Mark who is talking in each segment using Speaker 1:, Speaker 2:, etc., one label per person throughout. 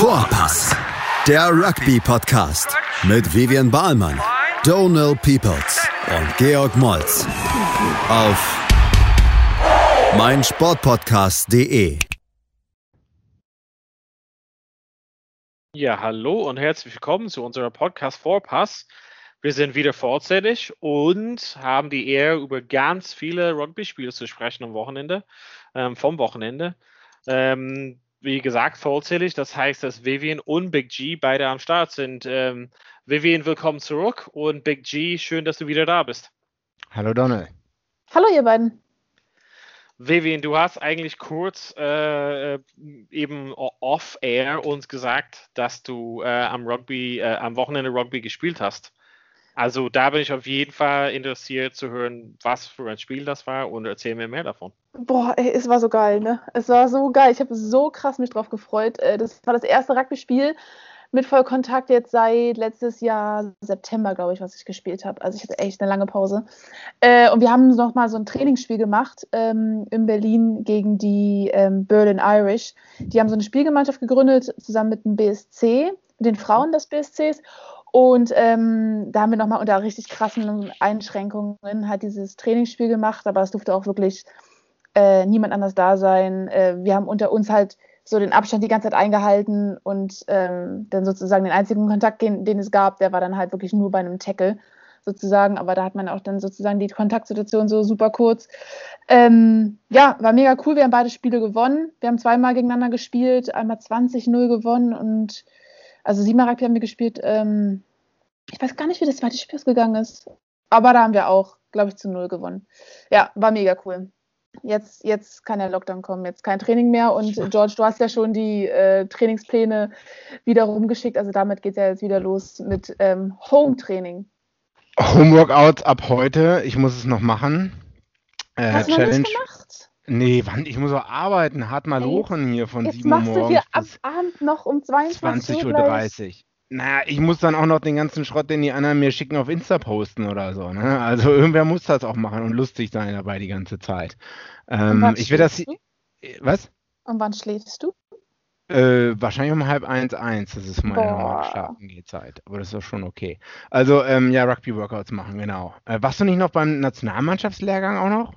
Speaker 1: Vorpass, der Rugby-Podcast mit Vivian Bahlmann, Donal Peoples und Georg Moltz auf meinsportpodcast.de.
Speaker 2: Ja, hallo und herzlich willkommen zu unserer Podcast Vorpass. Wir sind wieder vorzeitig und haben die Ehre, über ganz viele Rugby-Spiele zu sprechen am Wochenende, ähm, vom Wochenende. Ähm, wie gesagt, vollzählig. Das heißt, dass Vivian und Big G beide am Start sind. Ähm, Vivian, willkommen zurück und Big G, schön, dass du wieder da bist.
Speaker 3: Hallo Donald.
Speaker 4: Hallo ihr beiden.
Speaker 2: Vivian, du hast eigentlich kurz äh, eben off-air uns gesagt, dass du äh, am Rugby, äh, am Wochenende Rugby gespielt hast. Also da bin ich auf jeden Fall interessiert zu hören, was für ein Spiel das war und erzähl mir mehr davon.
Speaker 4: Boah, ey, es war so geil, ne? Es war so geil. Ich habe so krass mich drauf gefreut. Äh, das war das erste Rugby-Spiel mit Vollkontakt jetzt seit letztes Jahr September, glaube ich, was ich gespielt habe. Also ich hatte echt eine lange Pause. Äh, und wir haben noch mal so ein Trainingsspiel gemacht ähm, in Berlin gegen die ähm, Berlin Irish. Die haben so eine Spielgemeinschaft gegründet zusammen mit dem BSC, mit den Frauen des BSCs. Und ähm, da haben wir nochmal unter richtig krassen Einschränkungen halt dieses Trainingsspiel gemacht, aber es durfte auch wirklich äh, niemand anders da sein. Äh, wir haben unter uns halt so den Abstand die ganze Zeit eingehalten und ähm, dann sozusagen den einzigen Kontakt, den, den, es gab, der war dann halt wirklich nur bei einem Tackle sozusagen, aber da hat man auch dann sozusagen die Kontaktsituation so super kurz. Ähm, ja, war mega cool, wir haben beide Spiele gewonnen, wir haben zweimal gegeneinander gespielt, einmal 20-0 gewonnen und also siebenmal Rugby haben wir gespielt. Ähm, ich weiß gar nicht, wie das zweite Spiel ausgegangen ist. Aber da haben wir auch, glaube ich, zu null gewonnen. Ja, war mega cool. Jetzt, jetzt kann der Lockdown kommen, jetzt kein Training mehr. Und George, du hast ja schon die äh, Trainingspläne wieder rumgeschickt. Also damit geht es ja jetzt wieder los mit ähm, Home-Training.
Speaker 3: Homeworkouts ab heute. Ich muss es noch machen.
Speaker 4: Äh, hast du Challenge. Noch nicht gemacht?
Speaker 3: Nee, wann? Ich muss auch arbeiten. Hart mal lochen hier von 7
Speaker 4: Uhr morgens. machst du hier ab Abend noch um 22
Speaker 3: Uhr. 20.30 Uhr. Naja, ich muss dann auch noch den ganzen Schrott, den die anderen mir schicken, auf Insta posten oder so. Ne? Also irgendwer muss das auch machen und lustig sein dabei die ganze Zeit. Ähm, ich will das. Du? Was?
Speaker 4: Und wann schläfst du?
Speaker 3: Äh, wahrscheinlich um halb eins, eins. Das ist meine normale Schlafengehzeit. Aber das ist doch schon okay. Also, ähm, ja, Rugby-Workouts machen, genau. Äh, warst du nicht noch beim Nationalmannschaftslehrgang auch noch?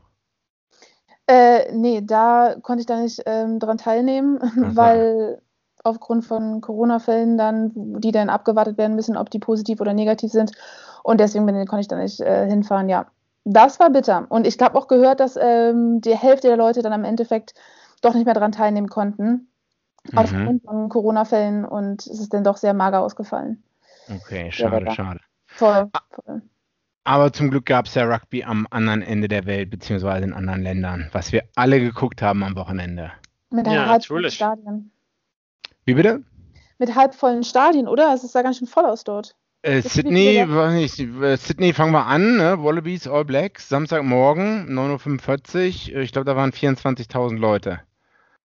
Speaker 4: Äh, nee, da konnte ich da nicht ähm, dran teilnehmen, so. weil aufgrund von Corona-Fällen dann, die dann abgewartet werden müssen, ob die positiv oder negativ sind. Und deswegen bin, konnte ich da nicht äh, hinfahren, ja. Das war bitter. Und ich habe auch gehört, dass ähm, die Hälfte der Leute dann am Endeffekt doch nicht mehr daran teilnehmen konnten. Mhm. Aufgrund von Corona-Fällen und es ist dann doch sehr mager ausgefallen.
Speaker 3: Okay, schade, ja, schade. Voll, voll. Aber zum Glück gab es ja Rugby am anderen Ende der Welt, beziehungsweise in anderen Ländern, was wir alle geguckt haben am Wochenende.
Speaker 4: Mit einem ja, halbvollen Stadion.
Speaker 3: Wie bitte?
Speaker 4: Mit halbvollen Stadien, oder? Es ist da ganz schön voll aus dort.
Speaker 3: Äh, Sydney, weiß nicht, äh, Sydney fangen wir an, ne? Wallabies All Blacks, Samstagmorgen, 9.45 Uhr. Ich glaube, da waren 24.000 Leute.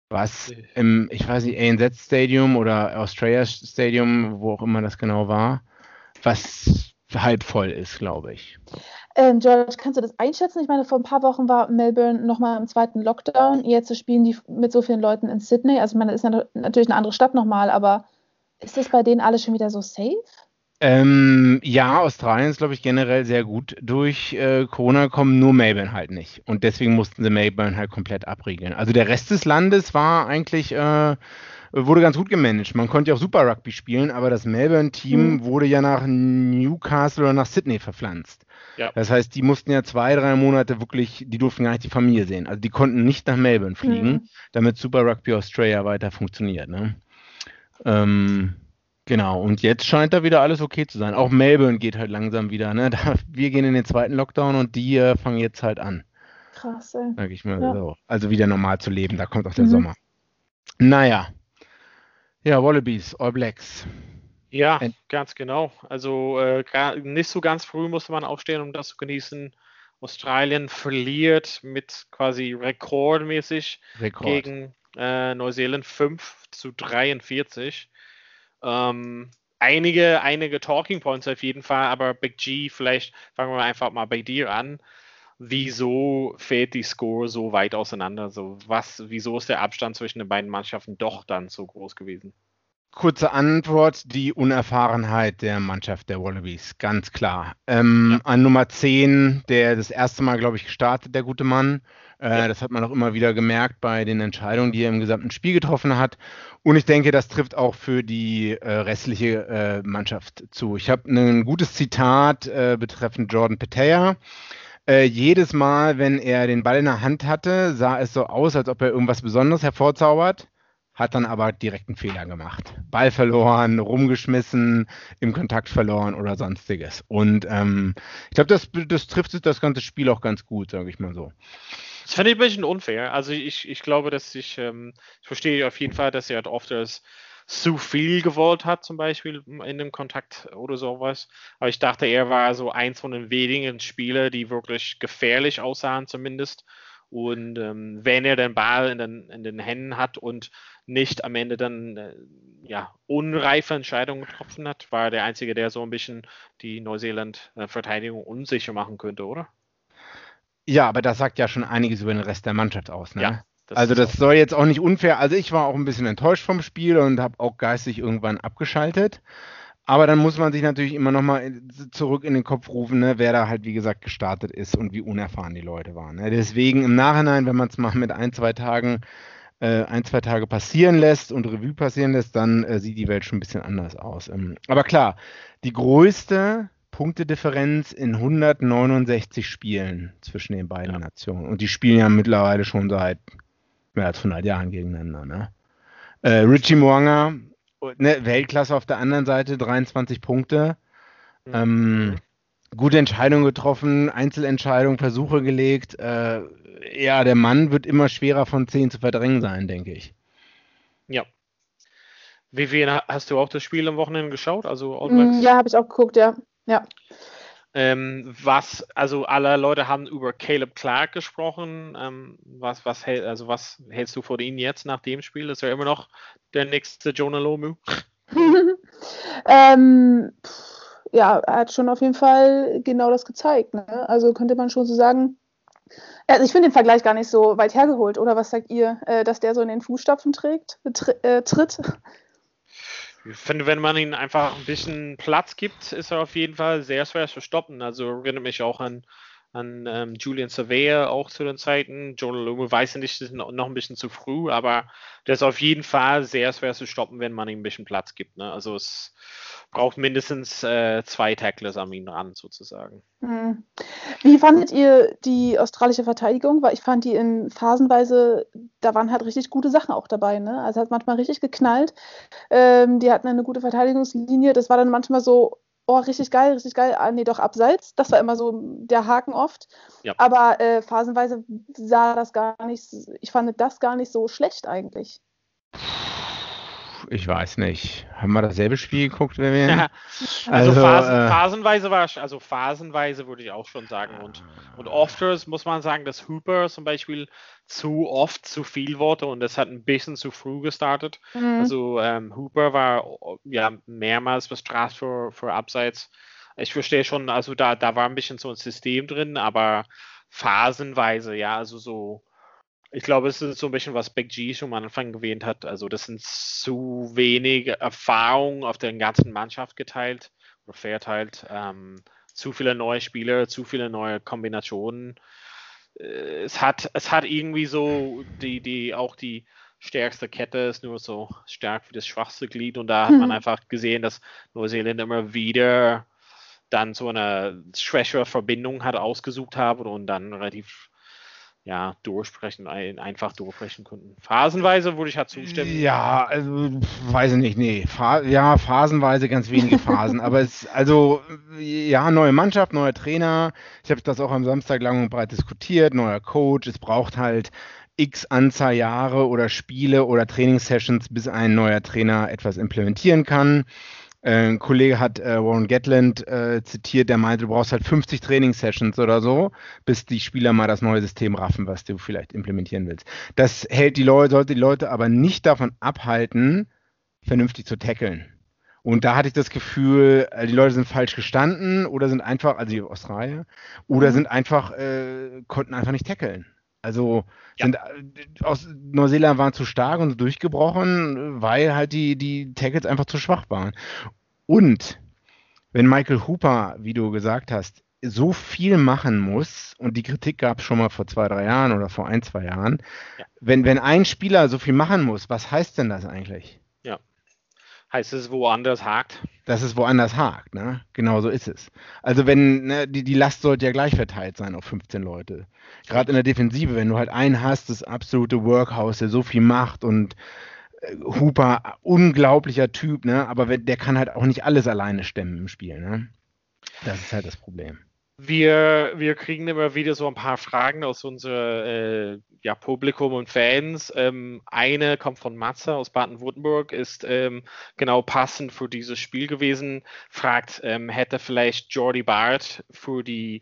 Speaker 3: Was im, ich weiß nicht, ANZ Stadium oder Australia Stadium, wo auch immer das genau war, was halb voll ist, glaube ich.
Speaker 4: Ähm, George, kannst du das einschätzen? Ich meine, vor ein paar Wochen war Melbourne nochmal im zweiten Lockdown. Jetzt spielen die mit so vielen Leuten in Sydney. Also, ich meine, das ist natürlich eine andere Stadt nochmal, aber ist das bei denen alles schon wieder so safe?
Speaker 3: Ähm, ja, Australien ist, glaube ich, generell sehr gut durch äh, Corona gekommen, nur Melbourne halt nicht. Und deswegen mussten sie Melbourne halt komplett abriegeln. Also der Rest des Landes war eigentlich äh, wurde ganz gut gemanagt. Man konnte ja auch Super Rugby spielen, aber das Melbourne-Team mhm. wurde ja nach Newcastle oder nach Sydney verpflanzt. Ja. Das heißt, die mussten ja zwei, drei Monate wirklich, die durften gar nicht die Familie sehen. Also die konnten nicht nach Melbourne fliegen, mhm. damit Super Rugby Australia weiter funktioniert. Ne? Ähm, genau, und jetzt scheint da wieder alles okay zu sein. Auch Melbourne geht halt langsam wieder. Ne? Da, wir gehen in den zweiten Lockdown und die äh, fangen jetzt halt an.
Speaker 4: Krass, ey.
Speaker 3: Sag ich mal ja. so. Also wieder normal zu leben, da kommt auch der mhm. Sommer. Naja, ja, Wallabies, All Blacks.
Speaker 2: Ja, ganz genau. Also äh, nicht so ganz früh musste man aufstehen, um das zu genießen. Australien verliert mit quasi rekordmäßig Rekord. gegen äh, Neuseeland 5 zu 43. Ähm, einige, einige Talking Points auf jeden Fall, aber Big G, vielleicht fangen wir einfach mal bei dir an. Wieso fällt die Score so weit auseinander? So, was, wieso ist der Abstand zwischen den beiden Mannschaften doch dann so groß gewesen?
Speaker 3: Kurze Antwort, die Unerfahrenheit der Mannschaft der Wallabies, ganz klar. Ähm, ja. An Nummer 10, der das erste Mal, glaube ich, gestartet, der gute Mann. Äh, ja. Das hat man auch immer wieder gemerkt bei den Entscheidungen, die er im gesamten Spiel getroffen hat. Und ich denke, das trifft auch für die äh, restliche äh, Mannschaft zu. Ich habe ein gutes Zitat äh, betreffend Jordan Petea. Äh, jedes Mal, wenn er den Ball in der Hand hatte, sah es so aus, als ob er irgendwas Besonderes hervorzaubert hat dann aber direkt einen Fehler gemacht. Ball verloren, rumgeschmissen, im Kontakt verloren oder sonstiges. Und ähm, ich glaube, das, das trifft das ganze Spiel auch ganz gut, sage ich mal so.
Speaker 2: Das finde ich ein bisschen unfair. Also ich, ich glaube, dass ich, ähm, ich verstehe auf jeden Fall, dass er halt oft das zu viel gewollt hat, zum Beispiel in dem Kontakt oder sowas. Aber ich dachte, er war so eins von den wenigen Spielern, die wirklich gefährlich aussahen, zumindest. Und ähm, wenn er den Ball in den, in den Händen hat und nicht am Ende dann äh, ja, unreife Entscheidungen getroffen hat, war er der Einzige, der so ein bisschen die Neuseeland-Verteidigung unsicher machen könnte, oder?
Speaker 3: Ja, aber das sagt ja schon einiges über den Rest der Mannschaft aus. Ne? Ja, das also das soll jetzt auch nicht unfair. Also ich war auch ein bisschen enttäuscht vom Spiel und habe auch geistig irgendwann abgeschaltet. Aber dann muss man sich natürlich immer nochmal zurück in den Kopf rufen, ne, wer da halt, wie gesagt, gestartet ist und wie unerfahren die Leute waren. Ne? Deswegen im Nachhinein, wenn man es mal mit ein, zwei Tagen äh, ein, zwei Tage passieren lässt und Revue passieren lässt, dann äh, sieht die Welt schon ein bisschen anders aus. Ähm, aber klar, die größte Punktedifferenz in 169 Spielen zwischen den beiden ja. Nationen. Und die spielen ja mittlerweile schon seit mehr als 100 Jahren gegeneinander. Ne? Äh, Richie Mwanga, ne, Weltklasse auf der anderen Seite, 23 Punkte. Mhm. Ähm, gute Entscheidung getroffen, Einzelentscheidungen, Versuche gelegt. Äh, ja, der Mann wird immer schwerer von 10 zu verdrängen sein, denke ich.
Speaker 2: Ja. Wie viel hast du auch das Spiel am Wochenende geschaut? Also
Speaker 4: mm, ja, habe ich auch geguckt, ja. Ja.
Speaker 2: Ähm, was, also alle Leute haben über Caleb Clark gesprochen. Ähm, was, was, also was hältst du von ihm jetzt nach dem Spiel? Ist er immer noch der nächste Jonah Lomu?
Speaker 4: ähm, ja, er hat schon auf jeden Fall genau das gezeigt. Ne? Also könnte man schon so sagen, also ich finde den Vergleich gar nicht so weit hergeholt, oder was sagt ihr, äh, dass der so in den Fußstapfen trägt, tr äh, tritt?
Speaker 2: Ich finde, wenn man ihm einfach ein bisschen Platz gibt, ist er auf jeden Fall sehr schwer zu stoppen. Also erinnert mich auch an, an ähm, Julian Surveyor auch zu den Zeiten. Jordan Lume weiß ich nicht, das ist noch ein bisschen zu früh, aber der ist auf jeden Fall sehr schwer zu stoppen, wenn man ihm ein bisschen Platz gibt. Ne? Also es braucht mindestens äh, zwei Tacklers an ihn ran, sozusagen.
Speaker 4: Hm. Wie fandet ihr die australische Verteidigung? Weil ich fand die in Phasenweise, da waren halt richtig gute Sachen auch dabei. Ne? Also hat manchmal richtig geknallt. Ähm, die hatten eine gute Verteidigungslinie. Das war dann manchmal so, oh, richtig geil, richtig geil. Ah, nee, doch abseits. Das war immer so der Haken oft. Ja. Aber äh, phasenweise sah das gar nicht, ich fand das gar nicht so schlecht eigentlich
Speaker 3: ich weiß nicht. Haben wir dasselbe Spiel geguckt, wenn wir.
Speaker 2: Ja. Also, also Phasen, äh, phasenweise war also phasenweise würde ich auch schon sagen. Und, und oft muss man sagen, dass Hooper zum Beispiel zu oft zu viel wurde und das hat ein bisschen zu früh gestartet. Mhm. Also ähm, Hooper war ja mehrmals bestraft für, für Abseits. Ich verstehe schon, also da, da war ein bisschen so ein System drin, aber phasenweise, ja, also so ich glaube, es ist so ein bisschen, was Big G schon am Anfang erwähnt hat. Also, das sind zu wenige Erfahrungen auf der ganzen Mannschaft geteilt oder verteilt. Ähm, zu viele neue Spieler, zu viele neue Kombinationen. Äh, es hat, es hat irgendwie so die, die, auch die stärkste Kette ist nur so stark wie das schwachste Glied und da hat man mhm. einfach gesehen, dass Neuseeland immer wieder dann so eine schwächere Verbindung hat ausgesucht haben und dann relativ ja, durchsprechen, einfach durchbrechen könnten. Phasenweise würde ich halt zustimmen.
Speaker 3: Ja, also weiß ich nicht, nee. Pha ja, phasenweise ganz wenige Phasen. aber es, also, ja, neue Mannschaft, neuer Trainer. Ich habe das auch am Samstag lang und breit diskutiert, neuer Coach. Es braucht halt x Anzahl Jahre oder Spiele oder Trainingssessions, bis ein neuer Trainer etwas implementieren kann. Äh, ein Kollege hat äh, Warren Gatland äh, zitiert, der meinte, du brauchst halt 50 Trainingssessions oder so, bis die Spieler mal das neue System raffen, was du vielleicht implementieren willst. Das hält die Leute, sollte die Leute aber nicht davon abhalten, vernünftig zu tackeln. Und da hatte ich das Gefühl, äh, die Leute sind falsch gestanden oder sind einfach, also die Australier, oder mhm. sind einfach, äh, konnten einfach nicht tackeln. Also ja. sind äh, aus Neuseeland waren zu stark und durchgebrochen, weil halt die, die Tackles einfach zu schwach waren. Und wenn Michael Hooper, wie du gesagt hast, so viel machen muss, und die Kritik gab es schon mal vor zwei, drei Jahren oder vor ein, zwei Jahren, ja. wenn, wenn ein Spieler so viel machen muss, was heißt denn das eigentlich?
Speaker 2: Heißt es woanders hakt?
Speaker 3: Dass es woanders hakt, ne? Genau so ist es. Also wenn, ne, die, die Last sollte ja gleich verteilt sein auf 15 Leute. Gerade in der Defensive, wenn du halt einen hast, das absolute Workhouse, der so viel macht und äh, Hooper, unglaublicher Typ, ne? Aber der kann halt auch nicht alles alleine stemmen im Spiel, ne? Das ist halt das Problem.
Speaker 2: Wir, wir kriegen immer wieder so ein paar Fragen aus unserem äh, ja, Publikum und Fans. Ähm, eine kommt von Matze aus Baden-Württemberg, ist ähm, genau passend für dieses Spiel gewesen. Fragt, ähm, hätte vielleicht Jordi Bart für die,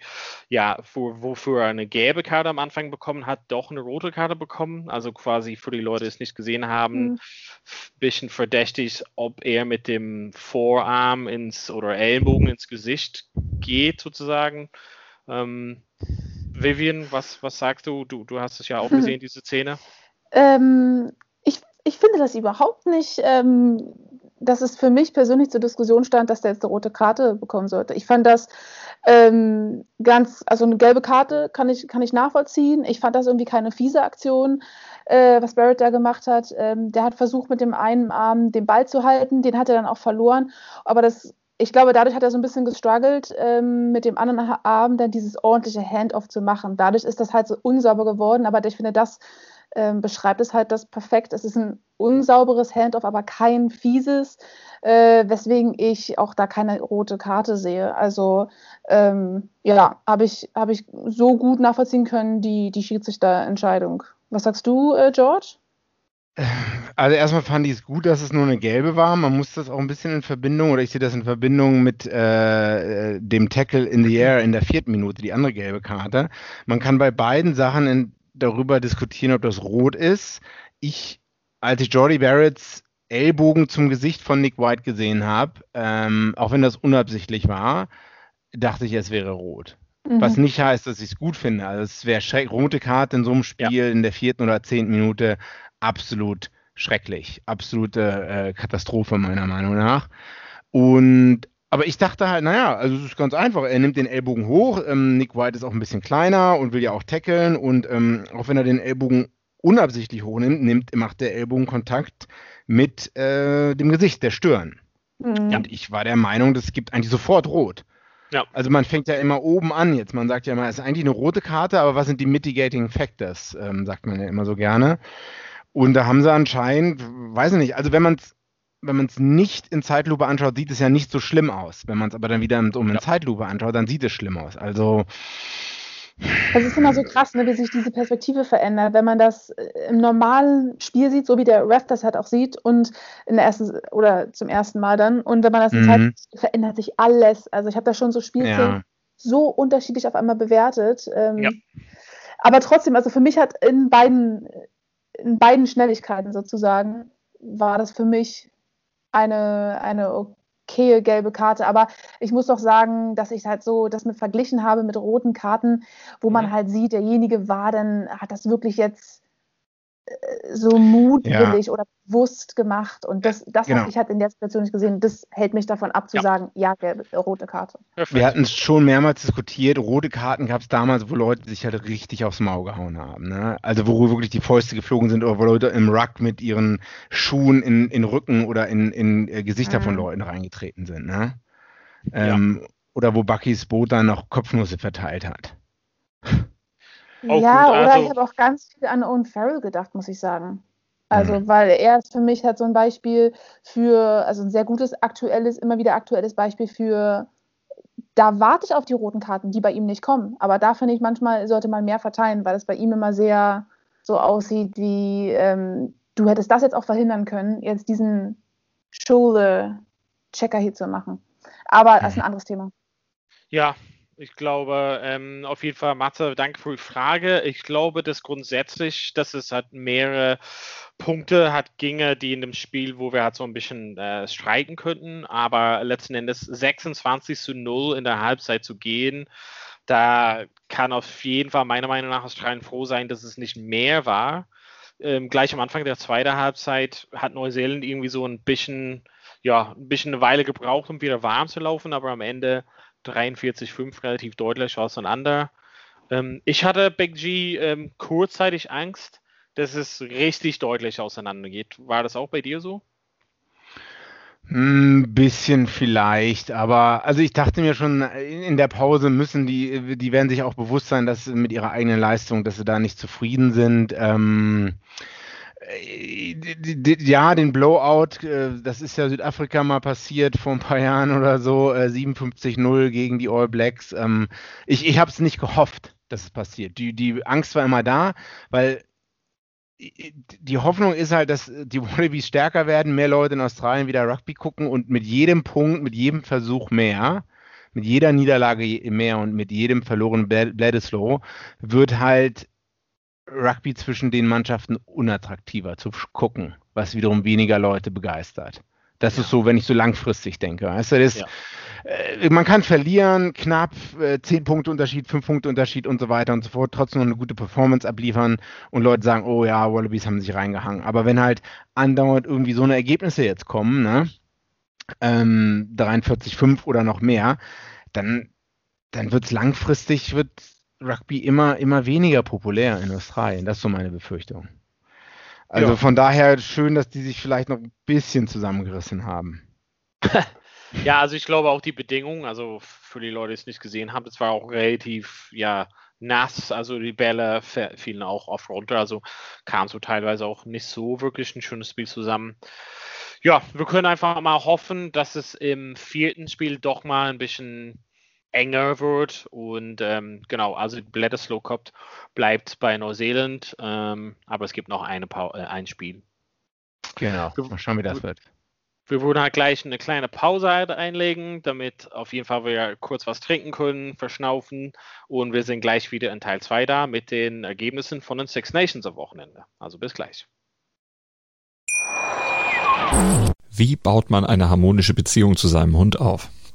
Speaker 2: ja, für, wofür er eine gelbe Karte am Anfang bekommen hat, doch eine rote Karte bekommen. Also quasi für die Leute, die es nicht gesehen haben, mhm. bisschen verdächtig, ob er mit dem Vorarm ins oder Ellenbogen ins Gesicht geht, sozusagen. Ähm, Vivian, was, was sagst du? du? Du hast es ja auch gesehen, diese Szene.
Speaker 4: Ähm, ich, ich finde das überhaupt nicht, ähm, dass es für mich persönlich zur Diskussion stand, dass der jetzt eine rote Karte bekommen sollte. Ich fand das ähm, ganz, also eine gelbe Karte kann ich, kann ich nachvollziehen. Ich fand das irgendwie keine fiese Aktion, äh, was Barrett da gemacht hat. Ähm, der hat versucht, mit dem einen Arm den Ball zu halten, den hat er dann auch verloren. Aber das ich glaube, dadurch hat er so ein bisschen gestruggelt, ähm, mit dem anderen Arm dann dieses ordentliche Handoff zu machen. Dadurch ist das halt so unsauber geworden, aber ich finde, das ähm, beschreibt es halt das perfekt. Es ist ein unsauberes Handoff, aber kein fieses, äh, weswegen ich auch da keine rote Karte sehe. Also ähm, ja, habe ich, hab ich so gut nachvollziehen können, die, die Schiedsrichterentscheidung. Was sagst du, äh, George?
Speaker 3: Also erstmal fand ich es gut, dass es nur eine gelbe war. Man muss das auch ein bisschen in Verbindung, oder ich sehe das in Verbindung mit äh, dem Tackle in the air in der vierten Minute, die andere gelbe Karte. Man kann bei beiden Sachen in, darüber diskutieren, ob das rot ist. Ich, als ich Jordi Barretts Ellbogen zum Gesicht von Nick White gesehen habe, ähm, auch wenn das unabsichtlich war, dachte ich, es wäre rot. Mhm. Was nicht heißt, dass ich es gut finde. Also es wäre rote Karte in so einem Spiel ja. in der vierten oder zehnten Minute absolut schrecklich. Absolute äh, Katastrophe meiner Meinung nach. Und aber ich dachte halt, naja, also es ist ganz einfach. Er nimmt den Ellbogen hoch. Ähm, Nick White ist auch ein bisschen kleiner und will ja auch tackeln. Und ähm, auch wenn er den Ellbogen unabsichtlich hochnimmt, nimmt, macht der Ellbogen Kontakt mit äh, dem Gesicht, der Stirn. Mhm. Und ich war der Meinung, das gibt eigentlich sofort rot. Ja. Also man fängt ja immer oben an jetzt. Man sagt ja immer, es ist eigentlich eine rote Karte, aber was sind die mitigating factors, ähm, sagt man ja immer so gerne. Und da haben sie anscheinend, weiß ich nicht, also wenn man es wenn man es nicht in Zeitlupe anschaut, sieht es ja nicht so schlimm aus. Wenn man es aber dann wieder in, um in Zeitlupe anschaut, dann sieht es schlimm aus. Also.
Speaker 4: Es ist immer so krass, ne, wie sich diese Perspektive verändert, wenn man das äh, im normalen Spiel sieht, so wie der Ref das halt auch sieht und in der ersten oder zum ersten Mal dann und wenn man das in mhm. Zeit verändert sich alles. Also ich habe da schon so Spielszenen ja. so unterschiedlich auf einmal bewertet. Ähm, ja. Aber trotzdem, also für mich hat in beiden in beiden Schnelligkeiten sozusagen war das für mich eine, eine okaye gelbe Karte. Aber ich muss doch sagen, dass ich halt so das mit verglichen habe mit roten Karten, wo man mhm. halt sieht, derjenige war dann, hat das wirklich jetzt so mutwillig ja. oder bewusst gemacht. Und das, das genau. habe ich halt in der Situation nicht gesehen. Das hält mich davon ab zu ja. sagen, ja, gelbe, rote Karte.
Speaker 3: Wir hatten es schon mehrmals diskutiert. Rote Karten gab es damals, wo Leute sich halt richtig aufs Maul gehauen haben. Ne? Also wo wirklich die Fäuste geflogen sind oder wo Leute im Ruck mit ihren Schuhen in, in Rücken oder in, in äh, Gesichter mhm. von Leuten reingetreten sind. Ne? Ähm, ja. Oder wo Buckys Boot dann noch Kopfnüsse verteilt hat.
Speaker 4: Auch ja, gut, oder also, ich habe auch ganz viel an Owen Farrell gedacht, muss ich sagen. Also, mhm. weil er ist für mich halt so ein Beispiel für, also ein sehr gutes, aktuelles, immer wieder aktuelles Beispiel für, da warte ich auf die roten Karten, die bei ihm nicht kommen. Aber da finde ich, manchmal sollte man mehr verteilen, weil es bei ihm immer sehr so aussieht, wie ähm, du hättest das jetzt auch verhindern können, jetzt diesen Shoulder-Checker hier zu machen. Aber das ist ein anderes Thema.
Speaker 2: Ja, ich glaube, ähm, auf jeden Fall, Matze, danke für die Frage. Ich glaube, dass grundsätzlich, dass es halt mehrere Punkte hat, ginge, die in dem Spiel, wo wir halt so ein bisschen äh, streiken könnten, aber letzten Endes 26 zu 0 in der Halbzeit zu gehen, da kann auf jeden Fall meiner Meinung nach Australien froh sein, dass es nicht mehr war. Ähm, gleich am Anfang der zweiten Halbzeit hat Neuseeland irgendwie so ein bisschen, ja, ein bisschen eine Weile gebraucht, um wieder warm zu laufen, aber am Ende 43-5 relativ deutlich auseinander. Ähm, ich hatte Big G ähm, kurzzeitig Angst, dass es richtig deutlich auseinandergeht. War das auch bei dir so?
Speaker 3: Ein bisschen vielleicht, aber also ich dachte mir schon, in der Pause müssen die, die werden sich auch bewusst sein, dass mit ihrer eigenen Leistung, dass sie da nicht zufrieden sind. Ähm, ja, den Blowout, äh, das ist ja Südafrika mal passiert vor ein paar Jahren oder so, 57-0 äh, gegen die All Blacks. Ähm, ich ich habe es nicht gehofft, dass es passiert. Die, die Angst war immer da, weil die Hoffnung ist halt, dass die Wallabies stärker werden, mehr Leute in Australien wieder Rugby gucken und mit jedem Punkt, mit jedem Versuch mehr, mit jeder Niederlage mehr und mit jedem verlorenen Bledisloe wird halt Rugby zwischen den Mannschaften unattraktiver zu gucken, was wiederum weniger Leute begeistert. Das ja. ist so, wenn ich so langfristig denke. Du, das, ja. äh, man kann verlieren, knapp, äh, 10 Punkte Unterschied, 5 Punkte Unterschied und so weiter und so fort, trotzdem noch eine gute Performance abliefern und Leute sagen, oh ja, Wallabies haben sich reingehangen. Aber wenn halt andauernd irgendwie so eine Ergebnisse jetzt kommen, ne, ähm, 43-5 oder noch mehr, dann, dann wird es langfristig, wird Rugby immer, immer weniger populär in Australien. Das ist so meine Befürchtung. Also ja. von daher schön, dass die sich vielleicht noch ein bisschen zusammengerissen haben.
Speaker 2: ja, also ich glaube auch die Bedingungen, also für die Leute, die es nicht gesehen haben, es war auch relativ, ja, nass, also die Bälle fielen auch oft runter, also kam so teilweise auch nicht so wirklich ein schönes Spiel zusammen. Ja, wir können einfach mal hoffen, dass es im vierten Spiel doch mal ein bisschen enger wird. Und ähm, genau, also Bledisloe Cup bleibt bei Neuseeland, ähm, aber es gibt noch eine pa äh, ein Spiel.
Speaker 3: Genau, mal schauen, wie das wird.
Speaker 2: Wir würden halt gleich eine kleine Pause einlegen, damit auf jeden Fall wir kurz was trinken können, verschnaufen und wir sind gleich wieder in Teil 2 da mit den Ergebnissen von den Six Nations am Wochenende. Also bis gleich.
Speaker 5: Wie baut man eine harmonische Beziehung zu seinem Hund auf?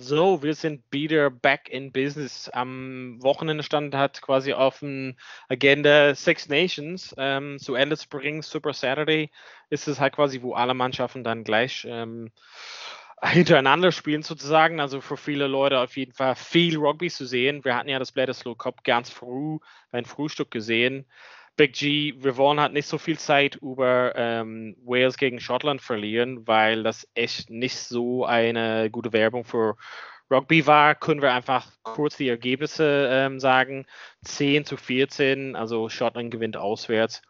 Speaker 2: So, wir sind wieder back in business. Am Wochenende stand hat quasi auf dem Agenda Six Nations ähm, zu Ende bringen. Super Saturday ist es halt quasi, wo alle Mannschaften dann gleich ähm, hintereinander spielen sozusagen. Also für viele Leute auf jeden Fall viel Rugby zu sehen. Wir hatten ja das Bledisloe Cup ganz früh beim Frühstück gesehen. Big G, wir wollen halt nicht so viel Zeit über ähm, Wales gegen Schottland verlieren, weil das echt nicht so eine gute Werbung für Rugby war. Können wir einfach kurz die Ergebnisse ähm, sagen. 10 zu 14, also Schottland gewinnt auswärts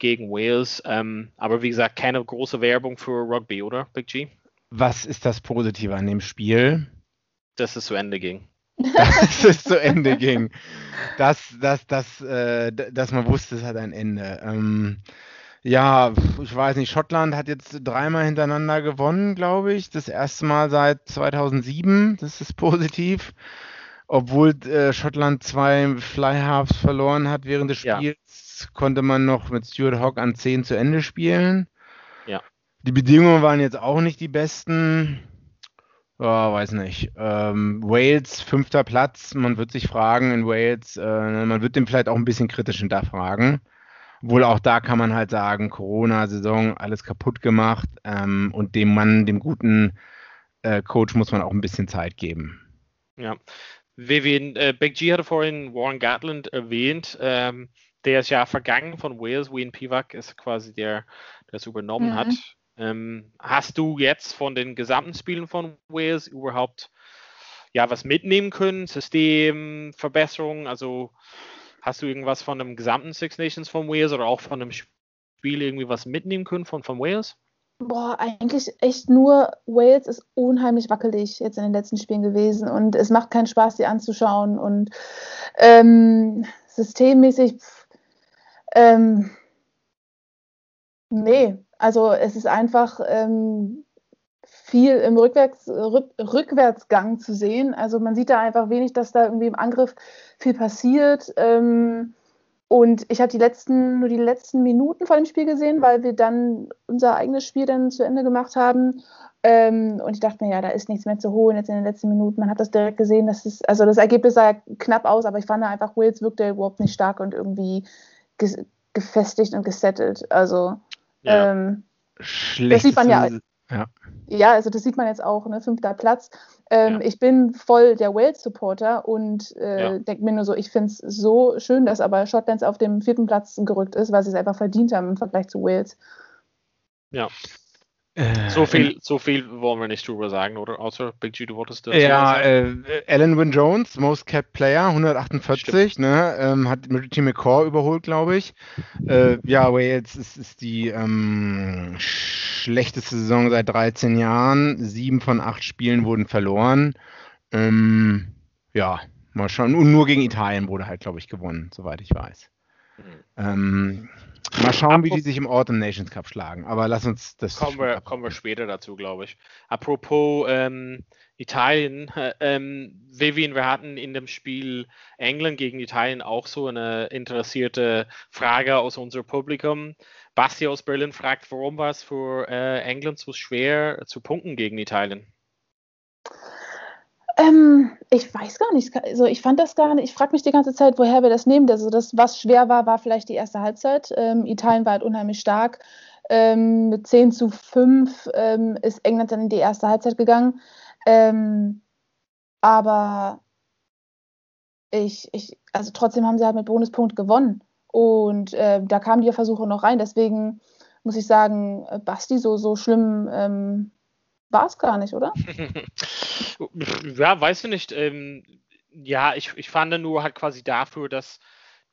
Speaker 2: gegen Wales. Ähm, aber wie gesagt, keine große Werbung für Rugby, oder, Big G?
Speaker 3: Was ist das Positive an dem Spiel?
Speaker 2: Dass es zu Ende ging
Speaker 3: dass es zu Ende ging. Dass, dass, dass, äh, dass man wusste, es hat ein Ende. Ähm, ja, ich weiß nicht, Schottland hat jetzt dreimal hintereinander gewonnen, glaube ich. Das erste Mal seit 2007, das ist positiv. Obwohl äh, Schottland zwei Flyhalves verloren hat während des Spiels, ja. konnte man noch mit Stuart Hawk an 10 zu Ende spielen.
Speaker 2: Ja.
Speaker 3: Die Bedingungen waren jetzt auch nicht die besten. Oh, weiß nicht. Ähm, Wales, fünfter Platz. Man wird sich fragen in Wales, äh, man wird dem vielleicht auch ein bisschen kritisch hinterfragen. Obwohl auch da kann man halt sagen, Corona-Saison, alles kaputt gemacht. Ähm, und dem Mann, dem guten äh, Coach muss man auch ein bisschen Zeit geben.
Speaker 2: Ja. Vivian, äh, Big G hatte vorhin Warren Gatland erwähnt. Ähm, der ist ja vergangen von Wales. Wayne Pivak ist quasi der, der es übernommen mhm. hat. Ähm, hast du jetzt von den gesamten Spielen von Wales überhaupt ja was mitnehmen können? System, Verbesserungen? Also hast du irgendwas von dem gesamten Six Nations von Wales oder auch von dem Spiel irgendwie was mitnehmen können von, von Wales?
Speaker 4: Boah, eigentlich echt nur Wales ist unheimlich wackelig jetzt in den letzten Spielen gewesen und es macht keinen Spaß, die anzuschauen und ähm, systemmäßig, pff, ähm, Nee, also es ist einfach ähm, viel im Rückwärts, Rück, Rückwärtsgang zu sehen. Also man sieht da einfach wenig, dass da irgendwie im Angriff viel passiert. Ähm, und ich habe die letzten, nur die letzten Minuten vor dem Spiel gesehen, weil wir dann unser eigenes Spiel dann zu Ende gemacht haben. Ähm, und ich dachte mir, ja, da ist nichts mehr zu holen jetzt in den letzten Minuten. Man hat das direkt gesehen, dass es, also das Ergebnis sah knapp aus, aber ich fand einfach, Wales wirkte überhaupt nicht stark und irgendwie ge gefestigt und gesettelt. Also ja. ähm, das sieht man ja. Ja. ja, also das sieht man jetzt auch, ne? fünfter Platz. Ähm, ja. Ich bin voll der Wales-Supporter und äh, ja. denke mir nur so, ich finde es so schön, dass aber Schottland auf dem vierten Platz gerückt ist, weil sie es einfach verdient haben im Vergleich zu Wales.
Speaker 2: Ja, äh, so viel, so viel wollen wir nicht drüber sagen, oder? Außer Big G, du wolltest
Speaker 3: das Ja, äh, Alan Wynne Jones, Most Capped Player, 148, ne, ähm, hat Team McCaw überholt, glaube ich. Äh, ja, Wales ist, ist die ähm, schlechteste Saison seit 13 Jahren. Sieben von acht Spielen wurden verloren. Ähm, ja, mal schauen. Und nur gegen Italien wurde halt, glaube ich, gewonnen, soweit ich weiß. Mhm. Ähm, Mal schauen, wie die sich im Autumn Nations Cup schlagen. Aber lass uns das.
Speaker 2: Kommen wir, kommen wir später dazu, glaube ich. Apropos ähm, Italien, äh, ähm, Vivian, wir hatten in dem Spiel England gegen Italien auch so eine interessierte Frage aus unserem Publikum. Basti aus Berlin fragt, warum war es für äh, England so schwer zu punkten gegen Italien?
Speaker 4: Ähm, ich weiß gar nicht. Also ich fand das gar nicht. Ich frage mich die ganze Zeit, woher wir das nehmen. Also das, was schwer war, war vielleicht die erste Halbzeit. Ähm, Italien war halt unheimlich stark. Ähm, mit 10 zu 5 ähm, ist England dann in die erste Halbzeit gegangen. Ähm, aber ich, ich, also trotzdem haben sie halt mit Bonuspunkt gewonnen. Und äh, da kamen die Versuche noch rein. Deswegen muss ich sagen, äh, Basti, so, so schlimm ähm, war es gar nicht, oder?
Speaker 2: ja, weißt du nicht. Ähm, ja, ich, ich fand nur halt quasi dafür, dass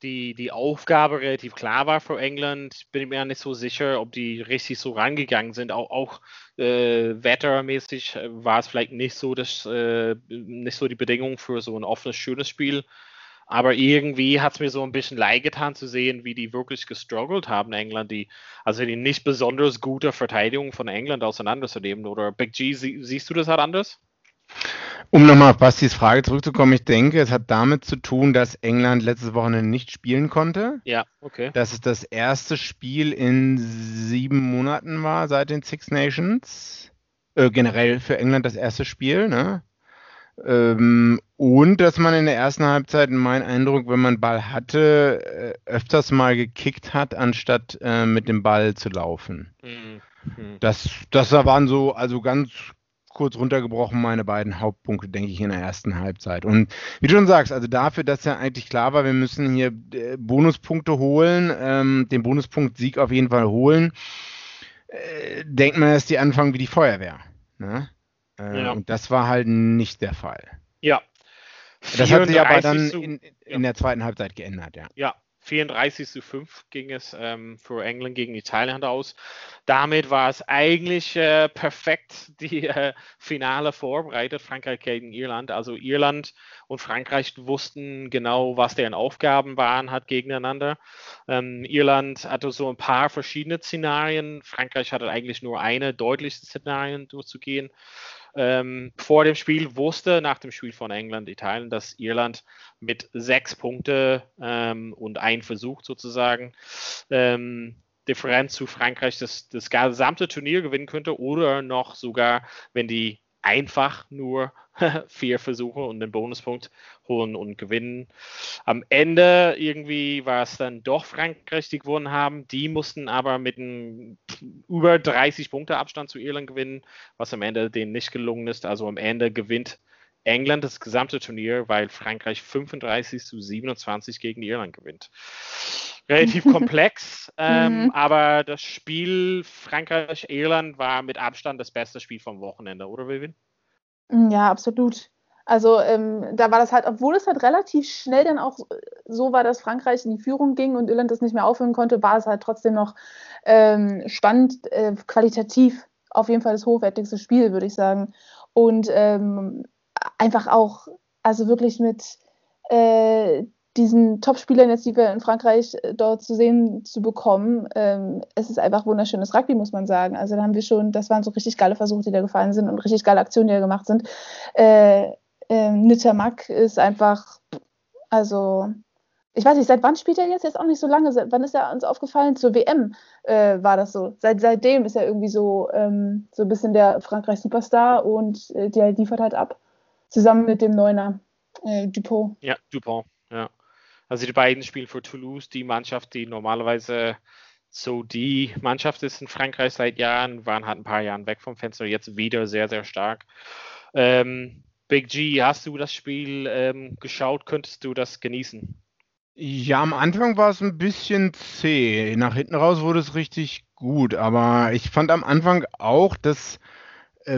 Speaker 2: die, die Aufgabe relativ klar war für England. Bin ich mir nicht so sicher, ob die richtig so rangegangen sind. Auch, auch äh, wettermäßig war es vielleicht nicht so, dass, äh, nicht so die Bedingungen für so ein offenes, schönes Spiel. Aber irgendwie hat es mir so ein bisschen leid getan zu sehen, wie die wirklich gestruggelt haben, England, die, also die nicht besonders gute Verteidigung von England auseinanderzunehmen. Oder Big G, sie, siehst du das halt anders?
Speaker 3: Um nochmal auf Bastis Frage zurückzukommen, ich denke, es hat damit zu tun, dass England letztes Wochenende nicht spielen konnte.
Speaker 2: Ja, okay.
Speaker 3: Dass es das erste Spiel in sieben Monaten war seit den Six Nations. Äh, generell für England das erste Spiel, ne? Ähm, und dass man in der ersten Halbzeit, mein Eindruck, wenn man Ball hatte, äh, öfters mal gekickt hat, anstatt äh, mit dem Ball zu laufen. Mhm. Das, das waren so, also ganz kurz runtergebrochen, meine beiden Hauptpunkte, denke ich, in der ersten Halbzeit. Und wie du schon sagst, also dafür, dass ja eigentlich klar war, wir müssen hier äh, Bonuspunkte holen, ähm, den Bonuspunkt Sieg auf jeden Fall holen, äh, denkt man, dass die anfangen wie die Feuerwehr. Ne? Äh, ja. Und das war halt nicht der Fall.
Speaker 2: Ja.
Speaker 3: Das hat sich aber dann in, in ja. der zweiten Halbzeit geändert, ja.
Speaker 2: Ja, 34 zu 5 ging es ähm, für England gegen Italien aus. Damit war es eigentlich äh, perfekt die äh, Finale vorbereitet, Frankreich gegen Irland. Also Irland und Frankreich wussten genau, was deren Aufgaben waren, hat gegeneinander. Ähm, Irland hatte so ein paar verschiedene Szenarien. Frankreich hatte eigentlich nur eine deutliche Szenarien durchzugehen ähm, vor dem Spiel wusste, nach dem Spiel von England, Italien, dass Irland mit sechs Punkte ähm, und ein Versuch sozusagen ähm, Differenz zu Frankreich das, das gesamte Turnier gewinnen könnte oder noch sogar, wenn die einfach nur vier Versuche und den Bonuspunkt holen und gewinnen. Am Ende irgendwie war es dann doch Frankreich, die gewonnen haben. Die mussten aber mit einem über 30 Punkte Abstand zu Irland gewinnen, was am Ende denen nicht gelungen ist. Also am Ende gewinnt England das gesamte Turnier, weil Frankreich 35 zu 27 gegen Irland gewinnt. Relativ komplex, ähm, mhm. aber das Spiel Frankreich-Irland war mit Abstand das beste Spiel vom Wochenende, oder Vivian?
Speaker 4: Ja, absolut. Also ähm, da war das halt, obwohl es halt relativ schnell dann auch so war, dass Frankreich in die Führung ging und Irland das nicht mehr aufhören konnte, war es halt trotzdem noch ähm, spannend, äh, qualitativ auf jeden Fall das hochwertigste Spiel, würde ich sagen. Und ähm, einfach auch, also wirklich mit äh, diesen Top-Spielern jetzt, die wir in Frankreich äh, dort zu sehen zu bekommen, ähm, es ist einfach wunderschönes Rugby, muss man sagen. Also da haben wir schon, das waren so richtig geile Versuche, die da gefallen sind und richtig geile Aktionen, die da gemacht sind. Äh, äh, Nitamak ist einfach, also ich weiß nicht, seit wann spielt er jetzt? Jetzt auch nicht so lange. Seit wann ist er uns aufgefallen? Zur WM äh, war das so. Seit, seitdem ist er irgendwie so, ähm, so ein bisschen der Frankreich-Superstar und äh, der liefert halt ab. Zusammen mit dem Neuner äh, Dupont.
Speaker 2: Ja, Dupont, ja. Also die beiden spielen für Toulouse, die Mannschaft, die normalerweise so die Mannschaft ist in Frankreich seit Jahren, waren halt ein paar Jahren weg vom Fenster, jetzt wieder sehr, sehr stark. Ähm, Big G, hast du das Spiel ähm, geschaut? Könntest du das genießen?
Speaker 3: Ja, am Anfang war es ein bisschen zäh. Nach hinten raus wurde es richtig gut. Aber ich fand am Anfang auch, dass